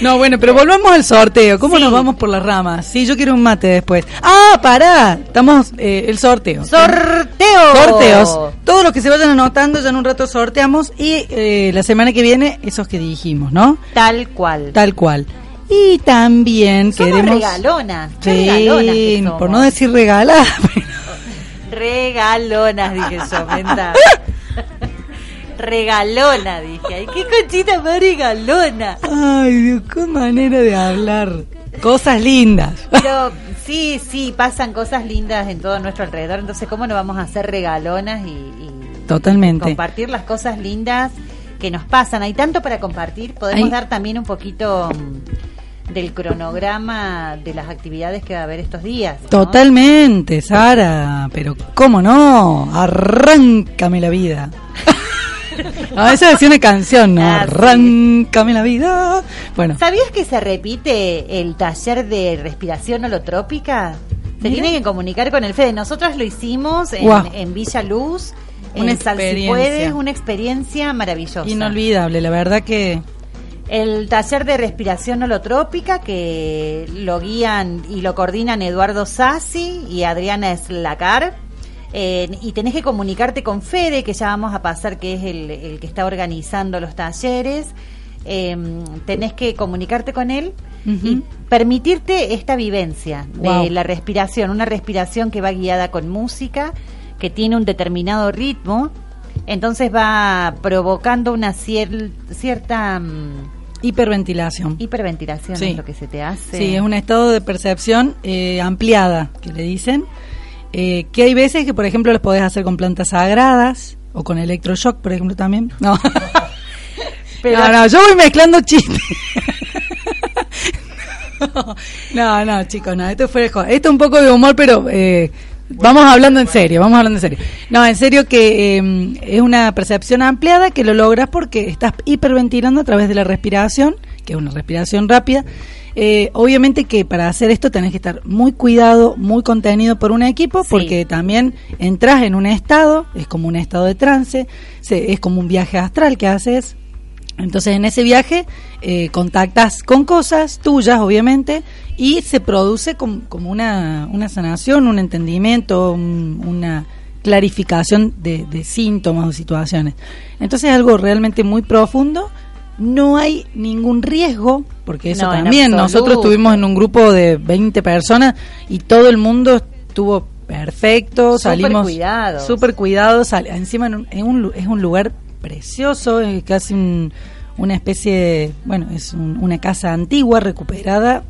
No, bueno, pero volvamos al sorteo. ¿Cómo Sí. nos vamos por las ramas? Sí, yo quiero un mate después. Ah, pará. Estamos, eh, el sorteo. ¡Sorteo! Sorteos. Todos los que se vayan anotando, ya en un rato sorteamos. Y eh, la semana que viene, esos que dijimos, ¿no? Tal cual. Tal cual. Y también Somos queremos. regalonas. qué regalonas que Sí, somos. por no decir regalar. Regalonas, dije yo. Regalona, dije. Ay, qué conchita más regalona. Ay, Dios, qué manera de hablar. Cosas lindas. Pero sí, sí, pasan cosas lindas en todo nuestro alrededor. Entonces, ¿cómo no vamos a hacer regalonas y, y Totalmente. compartir las cosas lindas que nos pasan? Hay tanto para compartir. Podemos dar también un poquito mm, del cronograma de las actividades que va a haber estos días. ¿no? Totalmente, Sara, pero cómo no, arráncame la vida. A veces decía una canción, ¿no? Ah. Arráncame la vida. Bueno, ¿Sabías que se repite el taller de respiración holotrópica? Se Mira. tienen que comunicar con el Fede. Nosotras lo hicimos en, Villa Luz, Una en experiencia. Puedes, una experiencia maravillosa. inolvidable, la verdad que El taller de respiración holotrópica que lo guían y lo coordinan Eduardo Sassi y Adriana Slacar. Eh, y tenés que comunicarte con Fede, que ya vamos a pasar, que es el, el que está organizando los talleres. Eh, tenés que comunicarte con él y permitirte esta vivencia de la respiración, una respiración que va guiada con música, que tiene un determinado ritmo, entonces va provocando una cier- cierta mm, Hiperventilación. hiperventilación, Sí. es lo que se te hace. Sí, es un estado de percepción eh, ampliada, que le dicen. Eh, que hay veces que, por ejemplo, los podés hacer con plantas sagradas o con electroshock, por ejemplo, también. No, Pero- no, no, yo voy mezclando chistes. no, no, chicos, no, esto fue Esto es un poco de humor, pero eh, vamos hablando en serio, vamos hablando en serio. No, en serio que eh, es una percepción ampliada que lo logras porque estás hiperventilando a través de la respiración, que es una respiración rápida. Eh, obviamente que para hacer esto tenés que estar muy cuidado, muy contenido por un equipo, Sí. porque también entras en un estado, es como un estado de trance, se- es como un viaje astral que haces, entonces en ese viaje eh, contactas con cosas tuyas, obviamente, y se produce com- como una, una sanación, un entendimiento, un- una clarificación de, de síntomas o situaciones. Entonces es algo realmente muy profundo. No hay ningún riesgo, porque eso No, también, nosotros estuvimos en un grupo de 20 personas y todo el mundo estuvo perfecto, Súper salimos cuidados. súper cuidados, sal- encima en un- en un es un lugar precioso, es casi un- una especie, de- bueno, es un- una casa antigua recuperada.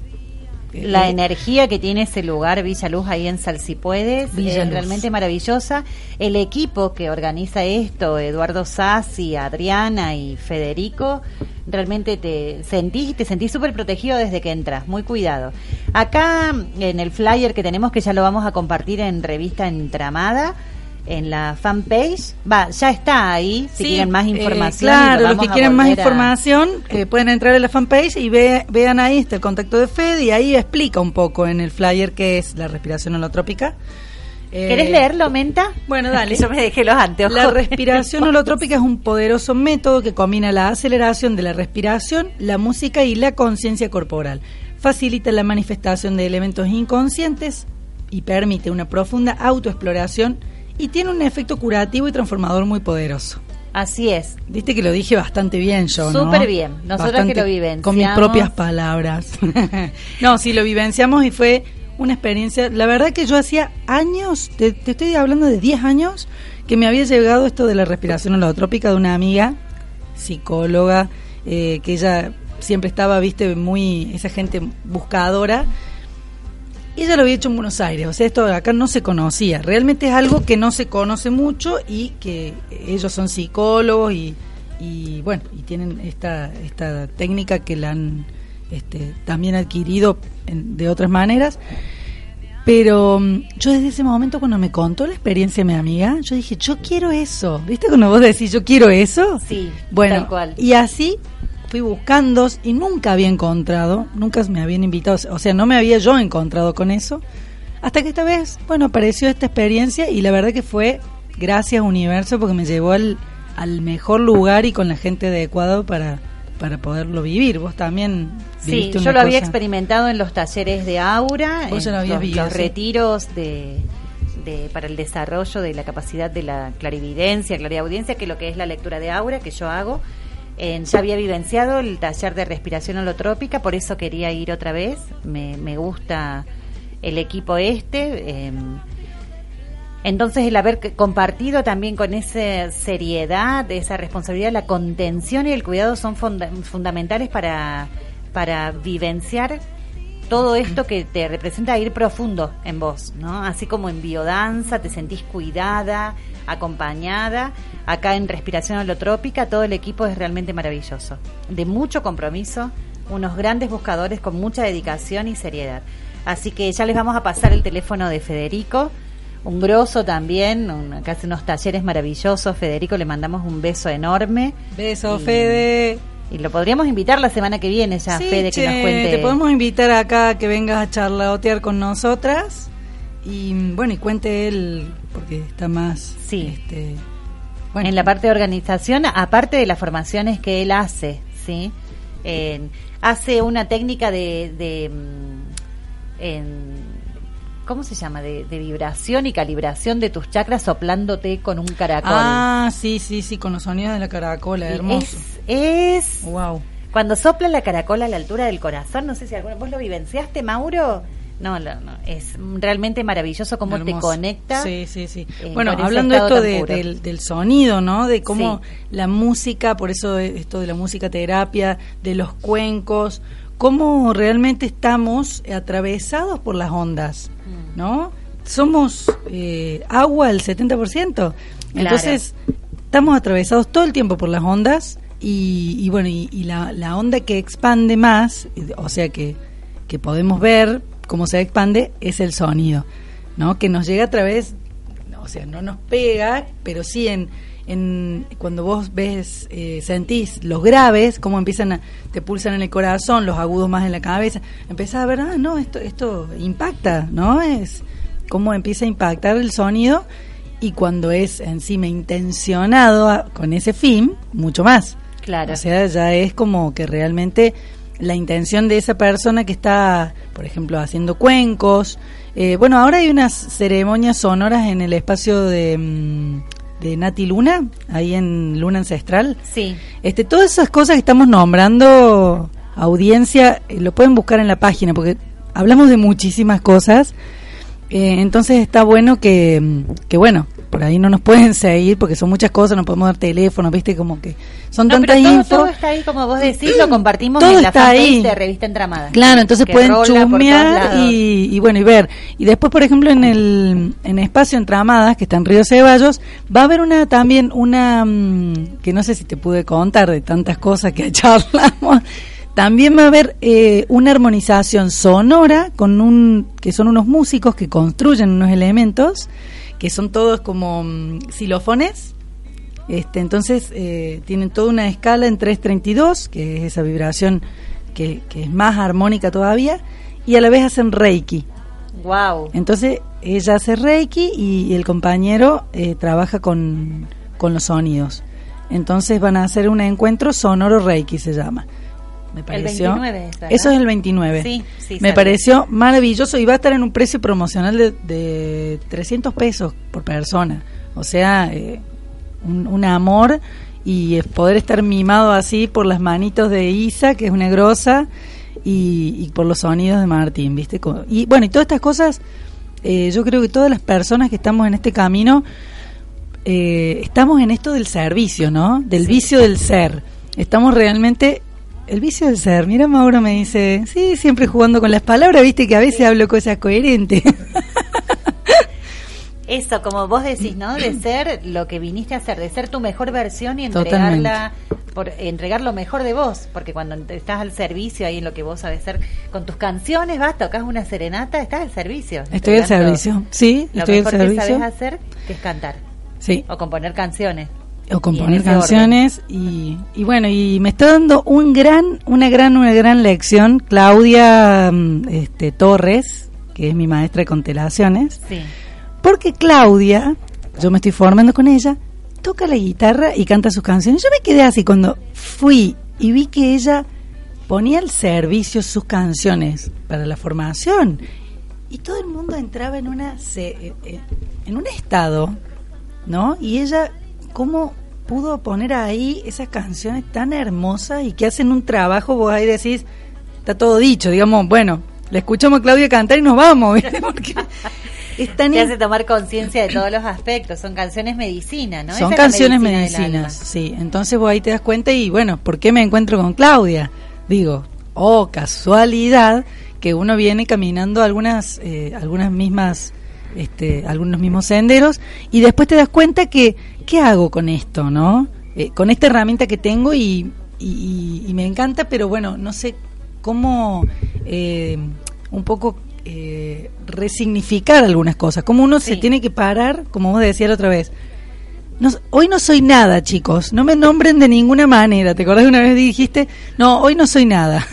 La Eh, energía que tiene ese lugar, Villa Luz, ahí en Salsipuedes, es realmente maravillosa. El equipo que organiza esto, Eduardo Sassi, Adriana y Federico, realmente te sentís y te sentís súper protegido desde que entras, muy cuidado. Acá en el flyer que tenemos, que ya lo vamos a compartir en revista Entramada, en la fanpage, va, ya está ahí, si Sí, quieren más eh, información. claro, los que quieren más a- información eh, pueden entrar a la fanpage y ve- vean ahí está el contacto de Fed y ahí explica un poco en el flyer qué es la respiración holotrópica. Eh, ¿Querés leerlo, Menta? Bueno, dale. Yo me dejé los anteojos. La respiración holotrópica es un poderoso método que combina la aceleración de la respiración, la música y la conciencia corporal. Facilita la manifestación de elementos inconscientes y permite una profunda autoexploración y tiene un efecto curativo y transformador muy poderoso. Así es. Viste que lo dije bastante bien yo, ¿no? Súper bien. Nosotras que lo vivenciamos. Con mis propias palabras. no, sí, lo vivenciamos y fue una experiencia. La verdad que yo hacía años, te, te estoy hablando de 10 años, que me había llegado esto de la respiración holotrópica de una amiga, psicóloga, eh, que ella siempre estaba, viste, muy, esa gente buscadora. Ella lo había hecho en Buenos Aires, o sea, esto acá no se conocía. Realmente es algo que no se conoce mucho y que ellos son psicólogos y, y bueno, y tienen esta, esta técnica que la han este, también adquirido en- de otras maneras. Pero mm, yo desde ese momento cuando me contó la experiencia de mi amiga, yo dije, yo quiero eso. ¿Viste cuando vos decís, yo quiero eso? Sí, Bueno, tal cual. y así fui buscando y nunca había encontrado, nunca me habían invitado, o sea, no me había yo encontrado con eso, hasta que esta vez, bueno, apareció esta experiencia y la verdad que fue gracias universo porque me llevó al, al mejor lugar y con la gente adecuado para, para poderlo vivir. Vos también Sí, yo lo había experimentado en los talleres de Aura, en lo los, vivido, los sí. retiros de, de- para el desarrollo de la capacidad de la clarividencia, clariaudiencia, que es lo que es la lectura de Aura que yo hago. En- ya había vivenciado el taller de respiración holotrópica, por eso quería ir otra vez. Me, me gusta el equipo este. em, entonces el haber compartido también con esa seriedad, esa responsabilidad, la contención y el cuidado son funda- fundamentales para, para vivenciar todo esto que te representa ir profundo en vos, ¿no? Así como en biodanza te sentís cuidada, acompañada, acá en respiración holotrópica todo el equipo es realmente maravilloso, de mucho compromiso, unos grandes buscadores con mucha dedicación y seriedad. Así que ya les vamos a pasar el teléfono de Federico, un grosso también, un- que hace unos talleres maravillosos. Federico, le mandamos un beso enorme. Beso, Y- Fede. Y lo podríamos invitar la semana que viene ya, Sí, Fede, que nos cuente. Te podemos invitar acá a que vengas a charlaotear con nosotras. Y bueno, y cuente él, porque está más. Sí. Este, bueno, en la parte de organización, aparte de las formaciones que él hace, ¿sí? En- hace una técnica de, de, mm, en- ¿cómo se llama? De, de vibración y calibración de tus chakras soplándote con un caracol. Ah, sí, sí, sí, con los sonidos de la caracola, hermoso. Es, es Wow. cuando sopla la caracola a la altura del corazón, no sé si alguna vos lo vivenciaste, Mauro. No, no, no, es realmente maravilloso cómo te conecta. Sí, sí, sí. eh, bueno, hablando esto de- del, del sonido, ¿no? De cómo Sí. la música, por eso esto de la música terapia, de los cuencos, cómo realmente estamos atravesados por las ondas, Mm. ¿no? Somos eh, agua el 70%. Entonces, estamos atravesados todo el tiempo por las ondas y, y bueno, y, y la, la onda que expande más, o sea que, que podemos ver cómo se expande, es el sonido, ¿no? Que nos llega a través, o sea, no nos pega, pero sí en, en cuando vos ves, eh, sentís los graves, cómo empiezan a, te pulsan en el corazón, los agudos más en la cabeza, empezás a ver, ah, no, esto, esto impacta, ¿no? Es cómo empieza a impactar el sonido y cuando es encima intencionado a- con ese fin, mucho más. Claro. O sea, ya es como que realmente la intención de esa persona que está, por ejemplo, haciendo cuencos. eh, bueno, ahora hay unas ceremonias sonoras en el espacio de, mm, de Nati Luna, ahí en Luna Ancestral. Sí. Este, todas esas cosas que estamos nombrando, audiencia, eh, lo pueden buscar en la página, porque hablamos de muchísimas cosas. Eh, entonces está bueno que, mm, que, bueno, por ahí no nos pueden seguir porque son muchas cosas, no podemos dar teléfono, viste, como que son No, pero tantas todo, info. todo está ahí, como vos decís, lo compartimos Todo en la fanpage ahí. de Revista Entramada. Claro, entonces pueden chusmear y, y bueno, y ver. Y después, por ejemplo, en el en Espacio Entramadas, que está en Río Ceballos, va a haber una también, una mm, que no sé si te pude contar de tantas cosas que charlamos. También va a haber eh, una armonización sonora con un que son unos músicos que construyen unos elementos que son todos como mm, xilófones. Este, entonces eh, tienen toda una escala en 332, que es esa vibración que, que es más armónica todavía, y a la vez hacen reiki. Wow. Entonces ella hace reiki y, el compañero eh, trabaja con, con los sonidos. Entonces van a hacer un encuentro sonoro reiki, se llama. Me pareció. 29 es, ¿verdad? Eso es el 29. Sí, sí, Me pareció maravilloso y va a estar en un precio promocional de, de 300 pesos por persona. O sea, eh, un, un amor y poder estar mimado así por las manitos de Isa, que es una grosa, y, y por los sonidos de Martín, ¿viste? Y bueno, y todas estas cosas, eh, yo creo que todas las personas que estamos en este camino, eh, estamos en esto del servicio, ¿no? Del vicio del ser. Estamos realmente... El vicio del ser. Mira, Mauro me dice, sí, siempre jugando con las palabras, viste que a veces hablo cosas coherentes. Eso, como vos decís, ¿no? De ser lo que viniste a hacer, de ser tu mejor versión y entregarla, por, entregar lo mejor de vos, porque cuando estás al servicio ahí en lo que vos sabes ser, con tus canciones vas, tocas una serenata, estás al servicio. Estoy al servicio. Sí, Lo estoy al mejor que servicio. sabes hacer, que es cantar Sí. o componer canciones. O componer canciones y, y bueno y me está dando un gran una gran una gran lección Claudia mm, este Torres que es mi maestra de constelaciones Sí. porque Claudia yo me estoy formando con ella toca la guitarra y canta sus canciones yo me quedé así cuando fui y vi que ella ponía al servicio sus canciones para la formación y todo el mundo entraba en una eh, eh, en un estado ¿no? Y ella, ¿cómo pudo poner ahí esas canciones tan hermosas y que hacen un trabajo? Vos ahí decís, está todo dicho, digamos, bueno, le escuchamos a Claudia cantar y nos vamos, ¿viste? Porque es tan Te hace tomar conciencia de todos los aspectos. Son canciones medicina, ¿no? Son Esa canciones medicina medicinas, sí. Entonces vos ahí te das cuenta y bueno, ¿por qué me encuentro con Claudia? Digo, oh, casualidad que uno viene caminando algunas, eh, algunas mismas, este, algunos mismos senderos y después te das cuenta que, ¿qué hago con esto, no? Eh, con esta herramienta que tengo y, y, y- y me encanta, pero bueno, no sé cómo eh, un poco eh, resignificar algunas cosas, cómo uno se tiene que parar, como vos decías la otra vez. No, hoy no soy nada, chicos. No me nombren de ninguna manera. ¿Te acordás que una vez dijiste? No, hoy no soy nada.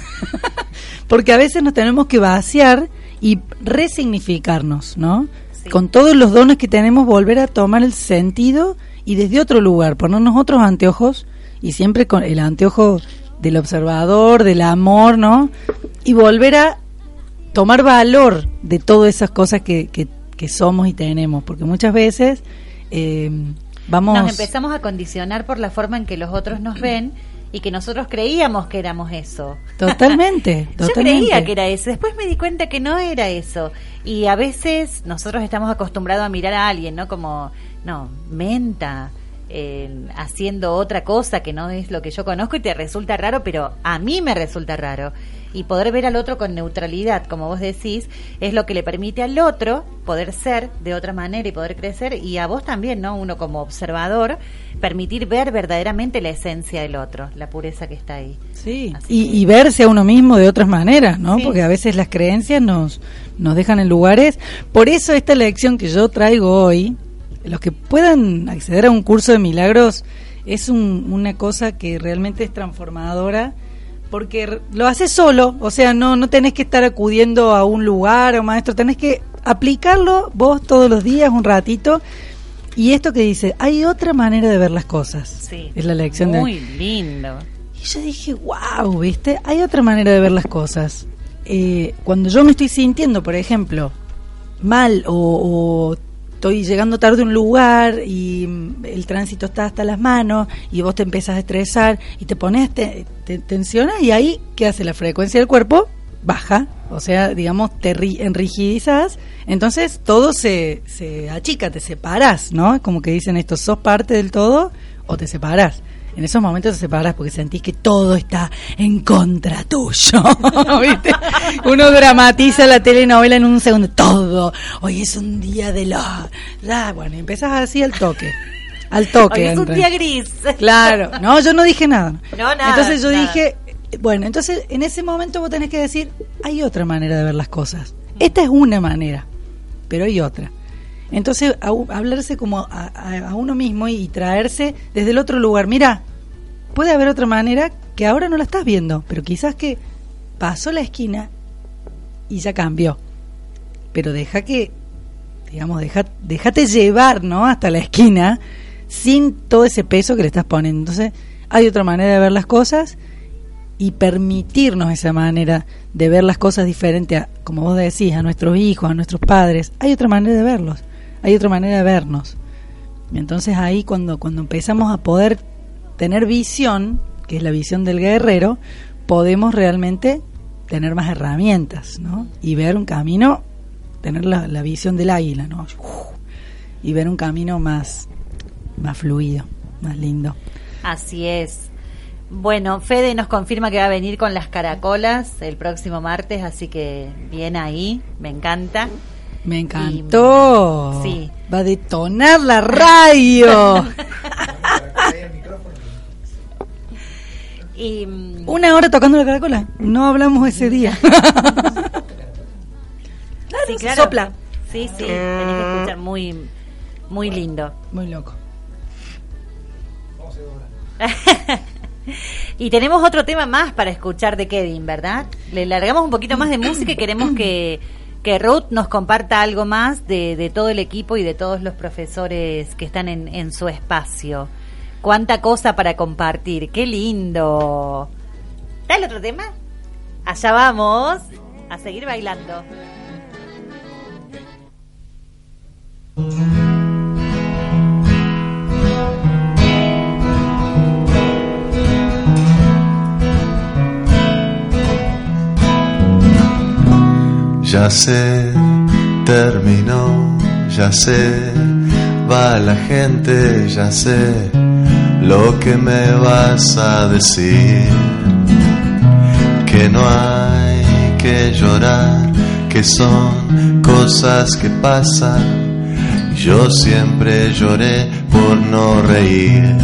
Porque a veces nos tenemos que vaciar y resignificarnos, ¿no? Sí. Con todos los dones que tenemos, volver a tomar el sentido y desde otro lugar, ponernos otros anteojos y siempre con el anteojo del observador, del amor, ¿no? Y volver a tomar valor de todas esas cosas que, que, que somos y tenemos, porque muchas veces eh, vamos... Nos empezamos a condicionar por la forma en que los otros nos ven y que nosotros creíamos que éramos eso. Totalmente, Yo totalmente. creía que era eso, después me di cuenta que no era eso. Y a veces nosotros estamos acostumbrados a mirar a alguien, ¿no? Como, no, menta, eh, haciendo otra cosa que no es lo que yo conozco y te resulta raro, pero a mí me resulta raro. Y poder ver al otro con neutralidad, como vos decís, es lo que le permite al otro poder ser de otra manera y poder crecer, y a vos también, ¿no? Uno como observador, permitir ver verdaderamente la esencia del otro, la pureza que está ahí. Sí, y, que- y verse a uno mismo de otras maneras, ¿no? Sí. Porque a veces las creencias nos, nos dejan en lugares. Por eso esta lección que yo traigo hoy, los que puedan acceder a un curso de milagros, es un- una cosa que realmente es transformadora, porque lo haces solo, o sea, no, no tenés que estar acudiendo a un lugar o maestro, tenés que aplicarlo vos todos los días un ratito. Y esto que dice, hay otra manera de ver las cosas. Sí. Es la lección de... Muy lindo. Y yo dije, wow, ¿viste? Hay otra manera de ver las cosas. Eh, cuando yo me estoy sintiendo, por ejemplo, mal o, o estoy llegando tarde a un lugar y mm, el tránsito está hasta las manos y vos te empiezas a estresar y te pones, te, te tensionas y ahí, ¿qué hace la frecuencia del cuerpo? Baja, o sea, digamos, te ri- enrigidizas, entonces todo se, se achica, te separas, ¿no? Como que dicen esto, sos parte del todo o te separas. En esos momentos te separas porque sentís que todo está en contra tuyo. ¿Viste? Uno dramatiza la telenovela en un segundo. Todo. Hoy es un día de los. Ah, bueno, empezás así al toque. Al toque. Hoy es un día gris. Claro. No, yo no dije nada. No, nada, Entonces yo nada. dije. Bueno, entonces en ese momento vos tenés que decir: hay otra manera de ver las cosas. Esta es una manera, pero hay otra. Entonces, hablarse como a, a- uno mismo y traerse desde el otro lugar. Mira, puede haber otra manera que ahora no la estás viendo, pero quizás que pasó la esquina y ya cambió. Pero deja que, digamos, deja, déjate llevar, ¿no? Hasta la esquina sin todo ese peso que le estás poniendo. Entonces, hay otra manera de ver las cosas y permitirnos esa manera de ver las cosas diferente a, como vos decís, a nuestros hijos, a nuestros padres. Hay otra manera de verlos, hay otra manera de vernos. Y entonces ahí cuando, cuando empezamos a poder tener visión, que es la visión del guerrero, podemos realmente tener más herramientas, ¿no? Y ver un camino, tener la, la visión del águila, ¿no? Y ver un camino más, más fluido, más lindo. Así es. Bueno, Fede nos confirma que va a venir con las caracolas el próximo martes, así que bien ahí, me encanta. Me encantó. Sí. Va a detonar la radio. Y mm, Una hora tocando la caracola. No hablamos ese día. sí, se sopla. Sí, sí, tenés que escuchar muy, muy lindo. Muy loco. y tenemos otro tema más para escuchar de Kevin, ¿verdad? Le largamos un poquito más de música y queremos que, que Ruth nos comparta algo más de, todo el equipo y de todos los profesores que están en, en su espacio. Cuánta cosa para compartir, qué lindo. ¿Está el otro tema? Allá vamos a seguir bailando. Ya sé, terminó, ya sé, va la gente, ya sé lo que me vas a decir. Que no hay que llorar, que son cosas que pasan. Yo siempre lloré por no reír.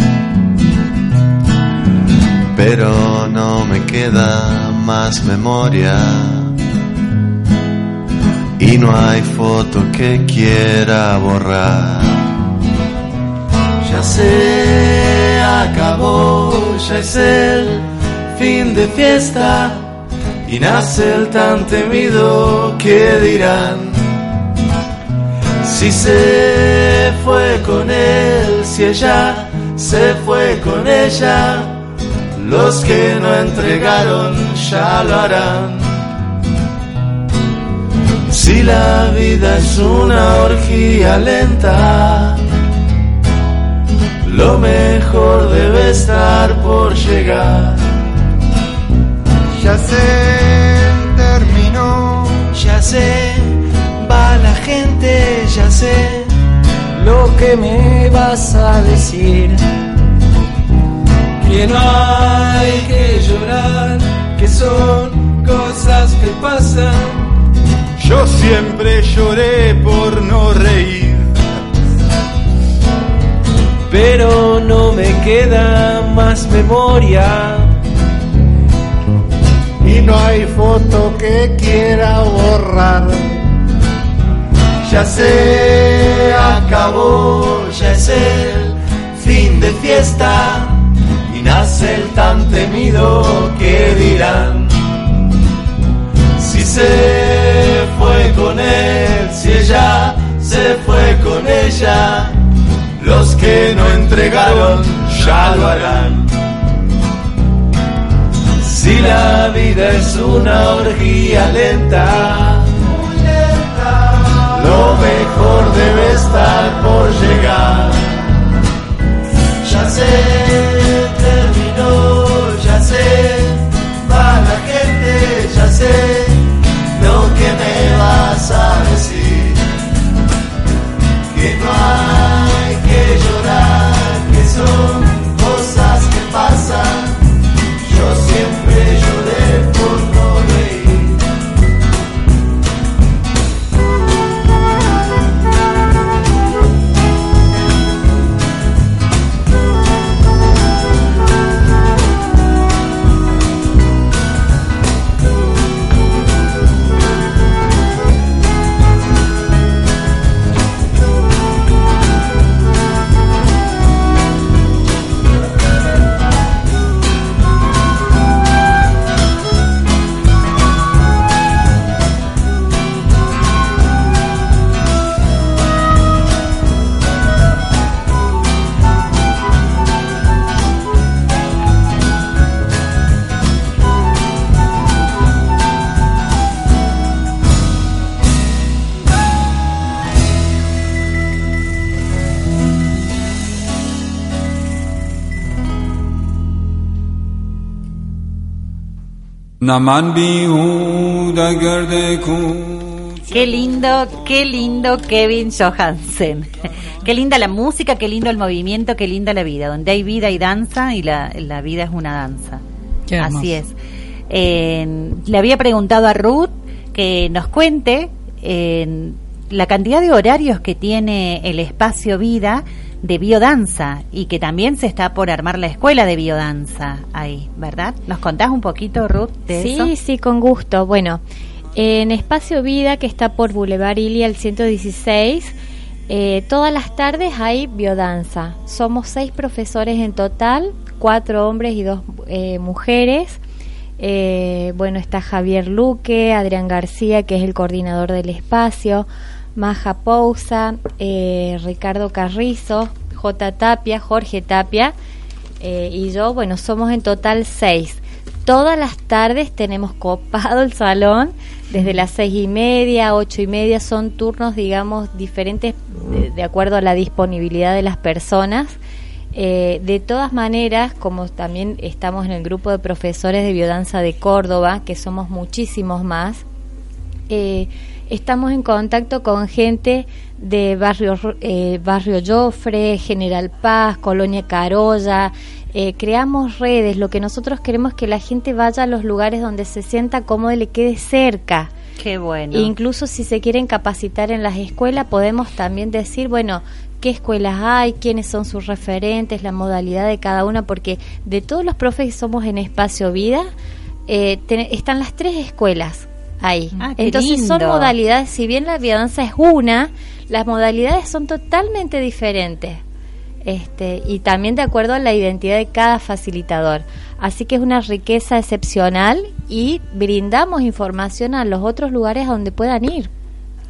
Pero no me queda más memoria y no hay foto que quiera borrar. Ya se acabó, ya es el fin de fiesta y nace el tan temido que dirán. Si se fue con él, si ella se fue con ella, los que no entregaron ya lo harán. Si la vida es una orgía lenta, lo mejor debe estar por llegar. Ya sé, terminó, ya sé, va la gente, ya sé lo que me vas a decir. Que no hay que llorar, que son cosas que pasan. Yo siempre lloré por no reír. Pero no me queda más memoria. Y no hay foto que quiera borrar. Ya se acabó, ya es el fin de fiesta y nace el tan temido que dirán. Si se con él, si ella se fue con ella, los que no entregaron ya lo harán. Si la vida es una orgía lenta, lo mejor debe estar por llegar. Ya se terminó, ya sé, va la gente, ya sé me Qué lindo, qué lindo Kevin Johansen. qué linda la música, qué lindo el movimiento, qué linda la vida. Donde hay vida y danza y la, la vida es una danza. Qué. Así es. Eh, le había preguntado a Ruth que nos cuente eh, la cantidad de horarios que tiene el espacio vida de biodanza y que también se está por armar la escuela de biodanza ahí, ¿verdad? ¿Nos contás un poquito, Ruth, de Sí, eso? sí, con gusto. Bueno, en Espacio Vida, que está por Boulevard Ilia, el 116, eh, todas las tardes hay biodanza. Somos seis profesores en total, cuatro hombres y dos eh, mujeres. Eh, bueno, está Javier Luque, Adrián García, que es el coordinador del espacio, Maja Pousa, eh, Ricardo Carrizo, J. Tapia, Jorge Tapia eh, y yo, bueno, somos en total seis. Todas las tardes tenemos copado el salón, desde las seis y media, ocho y media, son turnos, digamos, diferentes de, acuerdo a la disponibilidad de las personas. Eh, de todas maneras, como también estamos en el grupo de profesores de biodanza de Córdoba, que somos muchísimos más, estamos en contacto con gente de barrio, eh, barrio Joffre, General Paz, Colonia Carolla. eh, creamos redes. Lo que nosotros queremos es que la gente vaya a los lugares donde se sienta cómodo y le quede cerca. Qué bueno. Incluso si se quieren capacitar en las escuelas, podemos también decir, bueno, qué escuelas hay, quiénes son sus referentes, la modalidad de cada una, porque de todos los profes que somos en Espacio Vida, eh, ten- están las tres escuelas ahí. Ah, Entonces son modalidades, si bien la biodanza es una, las modalidades son totalmente diferentes. Este, y también de acuerdo a la identidad de cada facilitador. Así que es una riqueza excepcional y brindamos información a los otros lugares a donde puedan ir.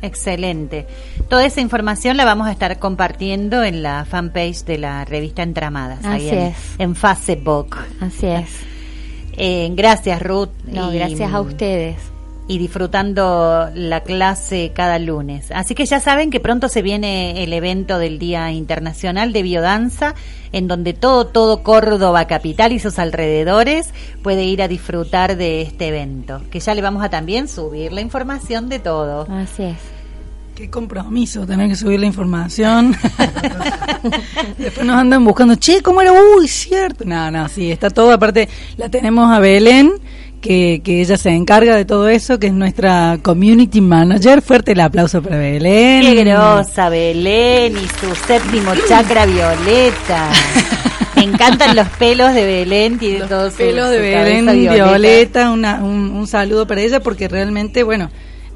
Excelente. Toda esa información la vamos a estar compartiendo en la fanpage de la revista Entramadas, ahí Así en, es. en Facebook. Así es. Eh, gracias, Ruth. No, Y, gracias a ustedes. Y disfrutando la clase cada lunes. Así que ya saben que pronto se viene el evento del Día Internacional de Biodanza, en donde todo, todo Córdoba capital y sus alrededores puede ir a disfrutar de este evento. Que ya le vamos a también subir la información de todo. Así es. Qué compromiso tener que subir la información. Después nos andan buscando, che, ¿cómo era? Uy, cierto. No, no, sí, está todo. Aparte, la tenemos a Belén, que, que ella se encarga de todo eso, que es nuestra community manager. Fuerte el aplauso para Belén. Qué grosa Belén y su séptimo chakra violeta. Me encantan los pelos de Belén, tiene todos su- pelos de su Belén cabeza Violeta, una- un, un saludo para ella porque realmente, bueno,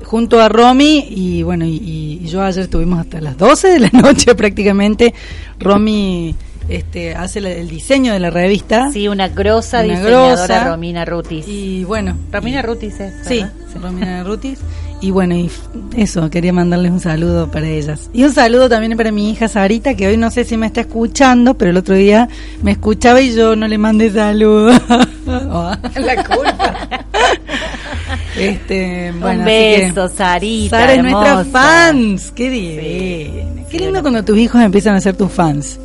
junto a Romy y bueno, y, y yo ayer estuvimos hasta las 12 de la noche prácticamente. Romy este, hace la- el diseño de la revista. Sí, una grosa Una diseñadora grosa. Romina Rutis. Y bueno, Romina Rutis es. Sí. Romina Rutis. Y bueno, y eso, quería mandarles un saludo para ellas. Y un saludo también para mi hija Sarita, que hoy no sé si me está escuchando, pero el otro día me escuchaba y yo no le mandé saludo. Oh, la culpa. este, bueno, Un así que- beso, Sarita. Sara es nuestra fans. Qué divina. Qué lindo cuando tus hijos empiezan a ser tus fans.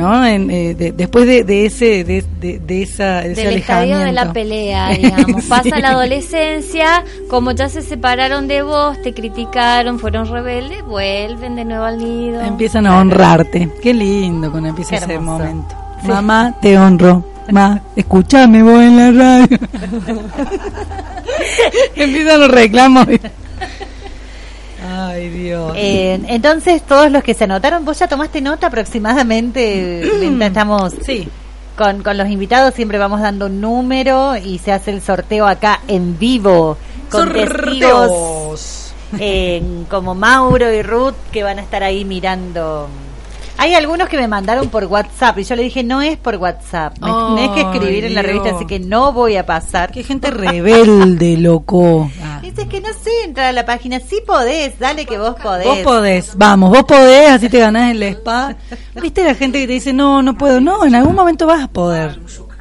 ¿No? En, eh, de- después de, de ese de, de, esa ese Del estadio de la pelea, digamos. Sí. Pasa la adolescencia, como ya se separaron de vos, te criticaron, fueron rebeldes, vuelven de nuevo al nido. Empiezan a honrarte. Qué lindo cuando empieza ese momento. Sí. Mamá, te honro. Ma, escúchame vos en la radio. Empiezan los reclamos. Ay, Dios. Eh, entonces, todos los que se anotaron, vos ya tomaste nota aproximadamente mientras estamos sí. con, con los invitados, siempre vamos dando un número y se hace el sorteo acá en vivo con testigos Sorteos. eh, como Mauro y Ruth que van a estar ahí mirando. Hay algunos que me mandaron por WhatsApp y yo le dije, no es por WhatsApp, me tenés que escribir en la revista, así que no voy a pasar. Qué gente rebelde, loco. Ah. Dices que no sé entrar a la página, sí podés, dale que vos podés. Vos podés, vamos, vos podés, así te ganás el spa. ¿Viste la gente que te dice, no, no puedo? No, en algún momento vas a poder.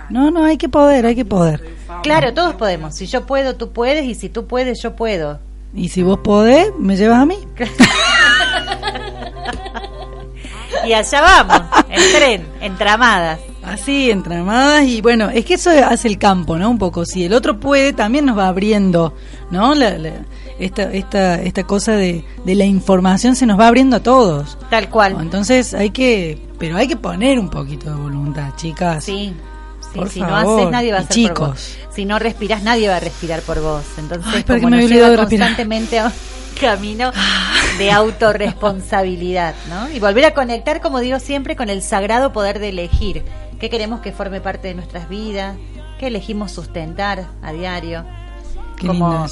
No, no, hay que poder, hay que poder. Claro, todos podemos. Si yo puedo, tú puedes, y si tú puedes, yo puedo. Y si vos podés, me llevas a mí. Y allá vamos, en tren, en tramadas. Así, entramadas y bueno, es que eso hace el campo, ¿no? Un poco. Si el otro puede, también nos va abriendo, ¿no? La- la- esta, esta, esta cosa de, de la información se nos va abriendo a todos. Tal cual. Entonces hay que, pero hay que poner un poquito de voluntad, chicas. Sí. Sí, Por si no favor. haces, nadie va a hacer por chicos. vos. Si no respiras, nadie va a respirar por vos. Entonces, Ay, como que me nos lleva constantemente a camino de autorresponsabilidad, ¿no? Y volver a conectar, como digo siempre, con el sagrado poder de elegir. ¿Qué queremos que forme parte de nuestras vidas? ¿Qué elegimos sustentar a diario? Qué como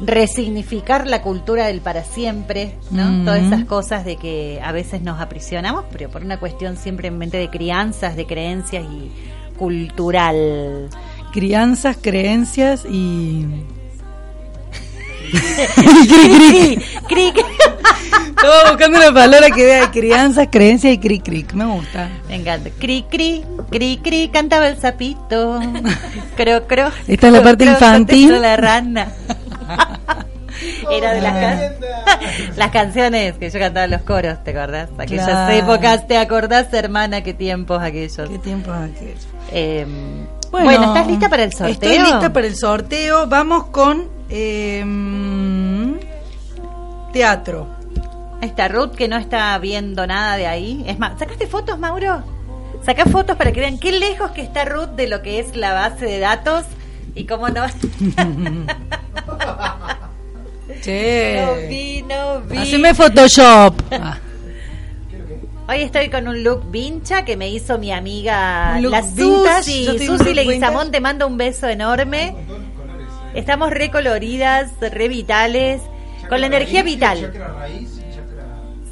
resignificar la cultura del para siempre, ¿no? Mm. Todas esas cosas de que a veces nos aprisionamos, pero por una cuestión simplemente de crianzas, de creencias y cultural. Crianzas, creencias y... Cri, cri, cri. Estaba buscando una palabra que vea crianzas, creencias y cric cric. Me gusta. Me encanta. Cri, cri, cri, cri, cantaba el sapito. Cro, cro. Esta es la parte cro, infantil. la rana. Era de las, can- las canciones que yo cantaba en los coros, ¿te acordás? Aquellas Claro. épocas, ¿te acordás, hermana? ¿Qué tiempos aquellos? ¿Qué tiempo aquellos? Eh, bueno, ¿estás lista para el sorteo? Estoy lista para el sorteo. Vamos con eh, teatro. Ahí está Ruth que no está viendo nada de ahí. Es más, ¿sacaste fotos, Mauro? Saca fotos para que vean qué lejos que está Ruth de lo que es la base de datos y cómo no. Che. No vi, no vi. Haceme Photoshop. Ah, Hoy estoy con un look vincha que me hizo mi amiga la Susi. Susi Leguizamón te manda un beso enorme. Estamos recoloridas, revitales, con la energía vital.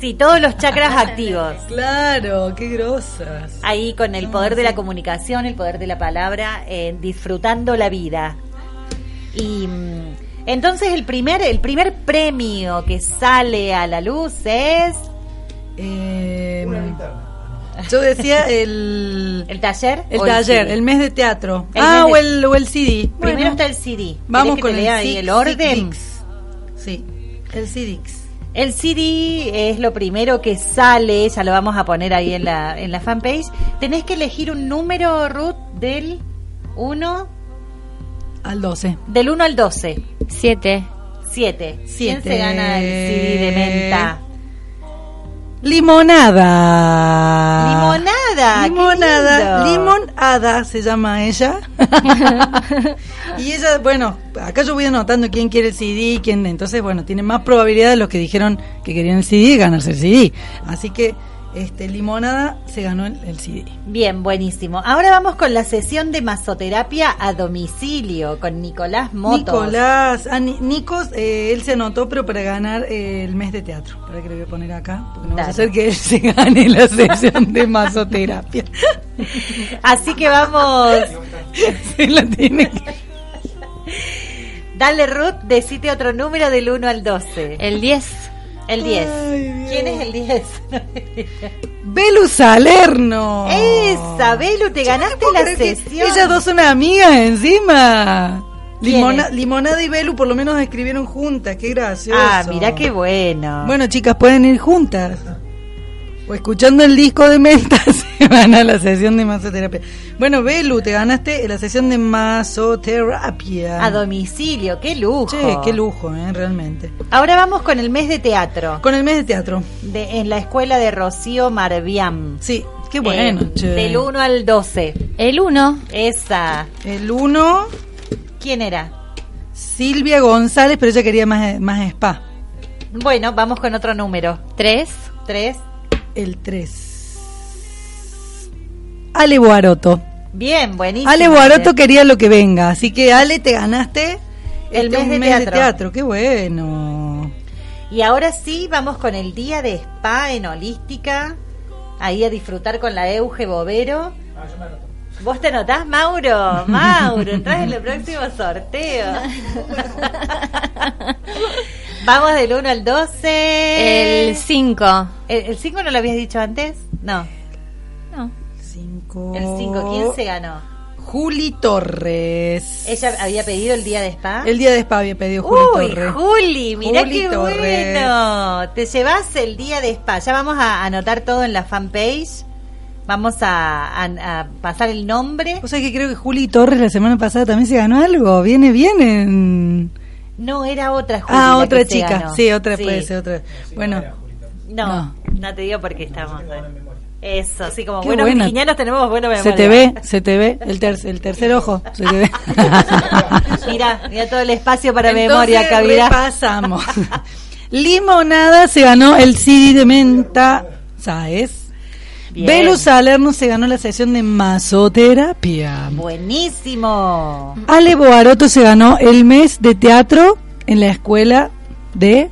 Sí, todos los chakras activos. claro, qué grosas. Ahí con el poder de la comunicación, el poder de la palabra, eh, disfrutando la vida. Y mm, Entonces el primer, el primer premio que sale a la luz es Eh, yo decía el, el taller. el taller, CD? el mes de teatro. El ah, o el, o el CD. Primero Bueno, está el CD. Vamos ¿Querés que con te el lea ahí el orden. Sí, el CDX. El CD es lo primero que sale, ya lo vamos a poner ahí en la, en la fanpage. Tenés que elegir un número, Ruth, del 1 Al 12. del 1 al 12. 7. 7. ¿Quién Siete. se gana el CD de menta? Limonada. Limonada. Limonada. Limonada se llama ella. y ella, bueno, acá yo voy anotando quién quiere el CD, quién. Entonces, bueno, tiene más probabilidad de los que dijeron que querían el CD ganarse el CD. Así que, este, Limonada se ganó el, el CD. Bien, buenísimo. Ahora vamos con la sesión de masoterapia a domicilio con Nicolás Motos. Nicolás, ah, Ni- Nicos, eh, él se anotó, pero para ganar eh, el mes de teatro. Para que le voy a poner acá, porque no va a hacer que él se gane la sesión de masoterapia. Así que vamos. Se la tiene que- Dale, Ruth, decite otro número del 1 al 12. El 10. El 10. Ay, Dios. ¿Quién es el 10? Belu Salerno. Esa, Belu, te ganaste la sesión. Ellas dos son amigas encima. Limonada y Belu por lo menos escribieron juntas, qué gracioso. Ah, mira qué bueno. Bueno, chicas, pueden ir juntas. O escuchando el disco de Menta se van a la sesión de masoterapia. Bueno, Belu, te ganaste la sesión de masoterapia. A domicilio, qué lujo. Che, qué lujo, eh, realmente. Ahora vamos con el mes de teatro. Con el mes de teatro. De, en la escuela de Rocío Marbiam. Sí, qué bueno, Eh, che. Del 1 al 12. El 1. Esa. El uno, ¿Quién era? Silvia González, pero ella quería más, más spa. Bueno, vamos con otro número. 3. 3. El 3. Ale Boaroto. Bien, buenísimo. Ale Boaroto quería lo que venga, así que Ale te ganaste El este, mes de mes de teatro. teatro. Qué bueno. Y ahora sí, vamos con el día de spa en Holística. Ahí a disfrutar con la Euge Bovero. ¿Vos te anotás, Mauro? Mauro, entras en el próximo sorteo. Vamos del 1 al 12. El 5. ¿El 5 no lo habías dicho antes? No. No. 5. El 5, ¿quién se ganó? Juli Torres. Ella había pedido el día de spa. El día de spa había pedido Juli Uy, Torres. Juli, mira Juli qué Torres. bueno. Te llevas el día de spa. Ya vamos a anotar todo en la fanpage. Vamos a, a- a pasar el nombre. O sea que creo que Juli Torres la semana pasada también se ganó algo. Viene bien en... No, era otra. Ah, otra que se chica. ganó. Sí, otra Sí. puede ser otra. Bueno, No, no, te digo porque estamos. Eso, sí, como Qué buenos buena. virginianos tenemos buena memoria. se te ve, se te ve. El, ter- el tercer ojo, se te ve. mira, mira todo el espacio para Entonces, memoria acá, mira. repasamos. Limonada se ganó el CD de menta, ¿sabes? Bien. Belu Salerno se ganó la sesión de masoterapia. Buenísimo. Ale Boaroto se ganó el mes de teatro en la escuela de...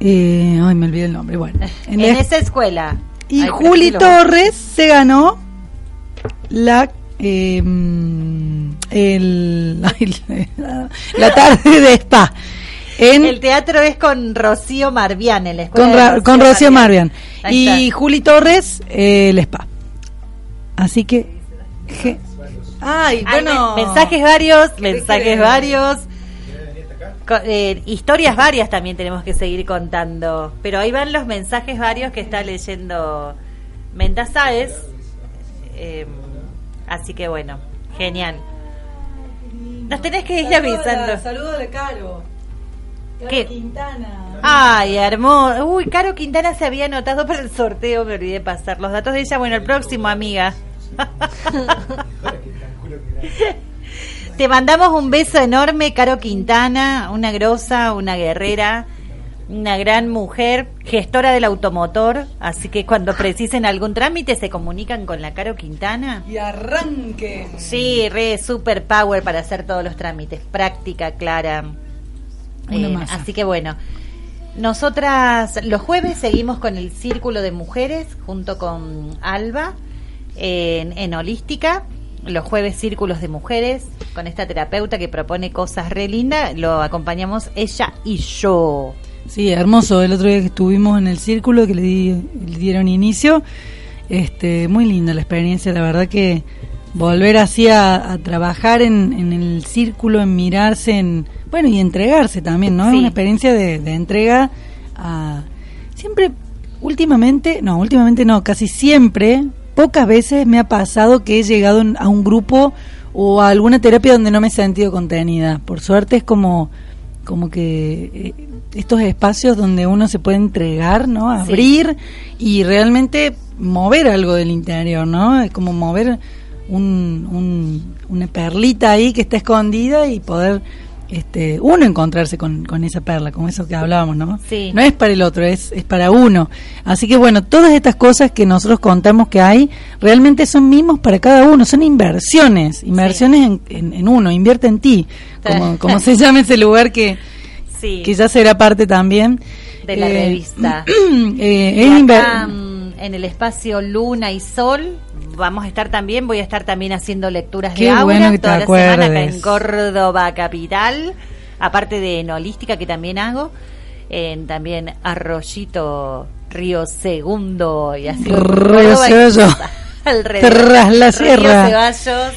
eh, ay, me olvidé el nombre. Bueno, En, la- esa escuela. y Ay, Juli. Torres se ganó la eh, el, ay, la, la tarde de spa en El teatro es con Rocío Marbián en la escuela. con, con Rocío Marbian Ahí y. Juli Torres eh, el spa. Así que je- ay, bueno, men- mensajes varios, ¿Qué mensajes varios. Eh, historias varias también tenemos que seguir contando. Pero ahí van los mensajes varios que está leyendo Menta Sáez. Eh, así que bueno, genial. Nos tenés que ir avisando. Saludos de Caro. Caro. Quintana. Ay, hermoso. Uy, Caro Quintana se había anotado para el sorteo, me olvidé pasar los datos de ella. Bueno, el próximo, amiga. Te mandamos un beso enorme, Caro Quintana, una grosa, una guerrera, una gran mujer, gestora del automotor. Así que cuando precisen algún trámite se comunican con la Caro Quintana. Y arranque. Sí, re super power para hacer todos los trámites, práctica, clara. Eh, así que bueno, nosotras los jueves seguimos con el Círculo de Mujeres junto con Alba en, en Holística. los jueves círculos de mujeres con esta terapeuta que propone cosas re lindas. Lo acompañamos ella y yo. Sí, hermoso. El otro día que estuvimos en el círculo que le, di- le dieron inicio, este, muy linda la experiencia. La verdad que volver así a, a trabajar en, en el círculo, en mirarse, en bueno y entregarse también, ¿no? Es una experiencia de, de entrega a siempre, últimamente, no, últimamente no, casi siempre, pocas veces me ha pasado que he llegado a un grupo o a alguna terapia donde no me he sentido contenida. Por suerte es como como que eh, estos espacios donde uno se puede entregar, ¿no? Sí. Abrir y realmente mover algo del interior, ¿no? Es como mover un, un- una perlita ahí que está escondida y poder este uno encontrarse con, con esa perla, como eso que hablábamos, ¿no? Sí. No es para el otro, es, es para uno. Así que bueno, todas estas cosas que nosotros contamos que hay, realmente son mimos para cada uno, son inversiones, inversiones en, en, en uno, invierte en ti, como, como se llama ese lugar que, Sí. que ya será parte también de la Eh, revista. eh, acá, mm, en el espacio Luna y Sol vamos a estar también, voy a estar también haciendo lecturas Qué de aura bueno toda la semana acá en Córdoba capital, aparte de en holística que también hago, en también Arroyito Río Segundo y así Río Ceballos. alrededor. Tras la Río sierra. Ceballos,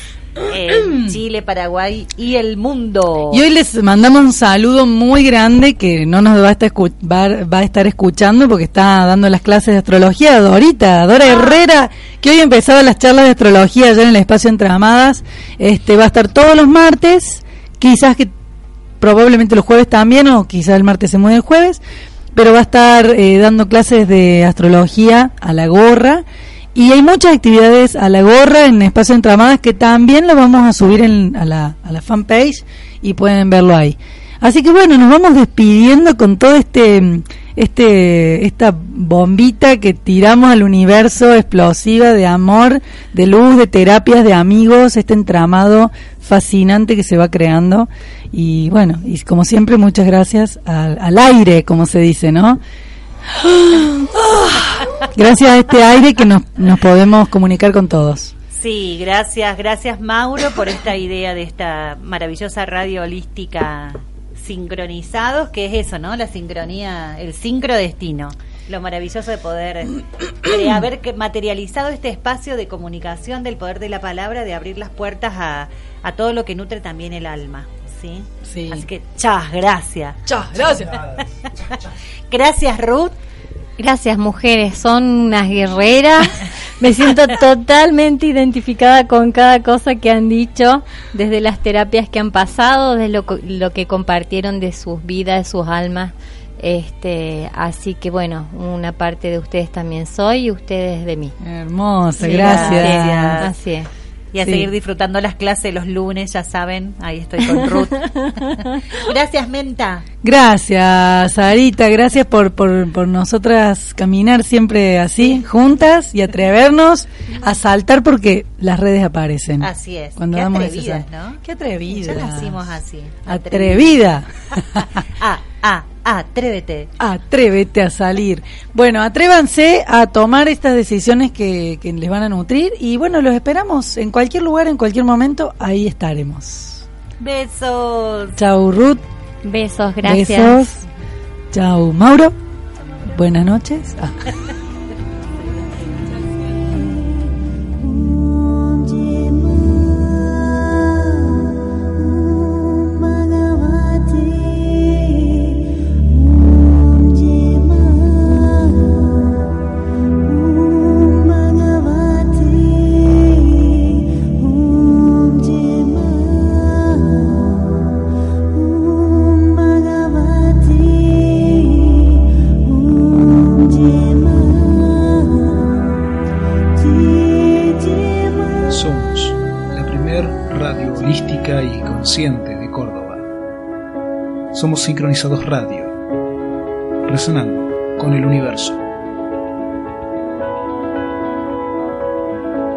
en Chile, Paraguay y el mundo. Y hoy les mandamos un saludo muy grande que no nos va a estar, va, a estar escuchando porque está dando las clases de astrología Dorita, Dora Ah. Herrera, que hoy empezaba las charlas de astrología allá en el espacio Entre Amadas. Este, va a estar todos los martes, quizás que probablemente los jueves también o quizás el martes se mueve el jueves, pero va a estar eh, dando clases de astrología a la gorra. Y hay muchas actividades a la gorra en Espacio Entramadas que también lo vamos a subir en- a, la, a la fanpage y pueden verlo ahí. Así que bueno, nos vamos despidiendo con todo este, este, esta bombita que tiramos al universo explosiva de amor, de luz, de terapias, de amigos, este entramado fascinante que se va creando. Y bueno, y como siempre, muchas gracias al, al aire, como se dice, ¿no? Gracias a este aire que nos, nos podemos comunicar con todos. Sí, gracias, gracias Mauro por esta idea de esta maravillosa radio holística sincronizados, que es eso, ¿no? La sincronía, el sincrodestino. Lo maravilloso de poder de haber materializado este espacio de comunicación del poder de la palabra, de abrir las puertas a, a todo lo que nutre también el alma. ¿Sí? Sí. Así que, chas, gracias. Chas, gracias. Gracias, Ruth. Gracias, mujeres, son unas guerreras. Me siento totalmente identificada con cada cosa que han dicho, desde las terapias que han pasado, desde lo, que compartieron de sus vidas, de sus almas. Este, así que bueno, una parte de ustedes también soy y ustedes de mí. Hermosa, Sí, gracias. gracias. Así es. Y a Sí. seguir disfrutando las clases los lunes, ya saben, ahí estoy con Ruth. Gracias, Menta. Gracias, Sarita, gracias por, por, por nosotras caminar siempre así, juntas y atrevernos a saltar porque las redes aparecen. Así es. Cuando Qué damos atrevidas, ese- ¿no? Qué atrevida. Ya nacimos así. Atrevida. Ah, ah, atrévete. Atrévete a salir. Bueno, atrévanse a tomar estas decisiones que, que les van a nutrir y bueno, los esperamos en cualquier lugar, en cualquier momento, ahí estaremos. Besos. Chau Ruth. Besos, gracias. Besos. Chau Mauro. Buenas noches. Ah. Somos Sincronizados Radio, resonando con el universo.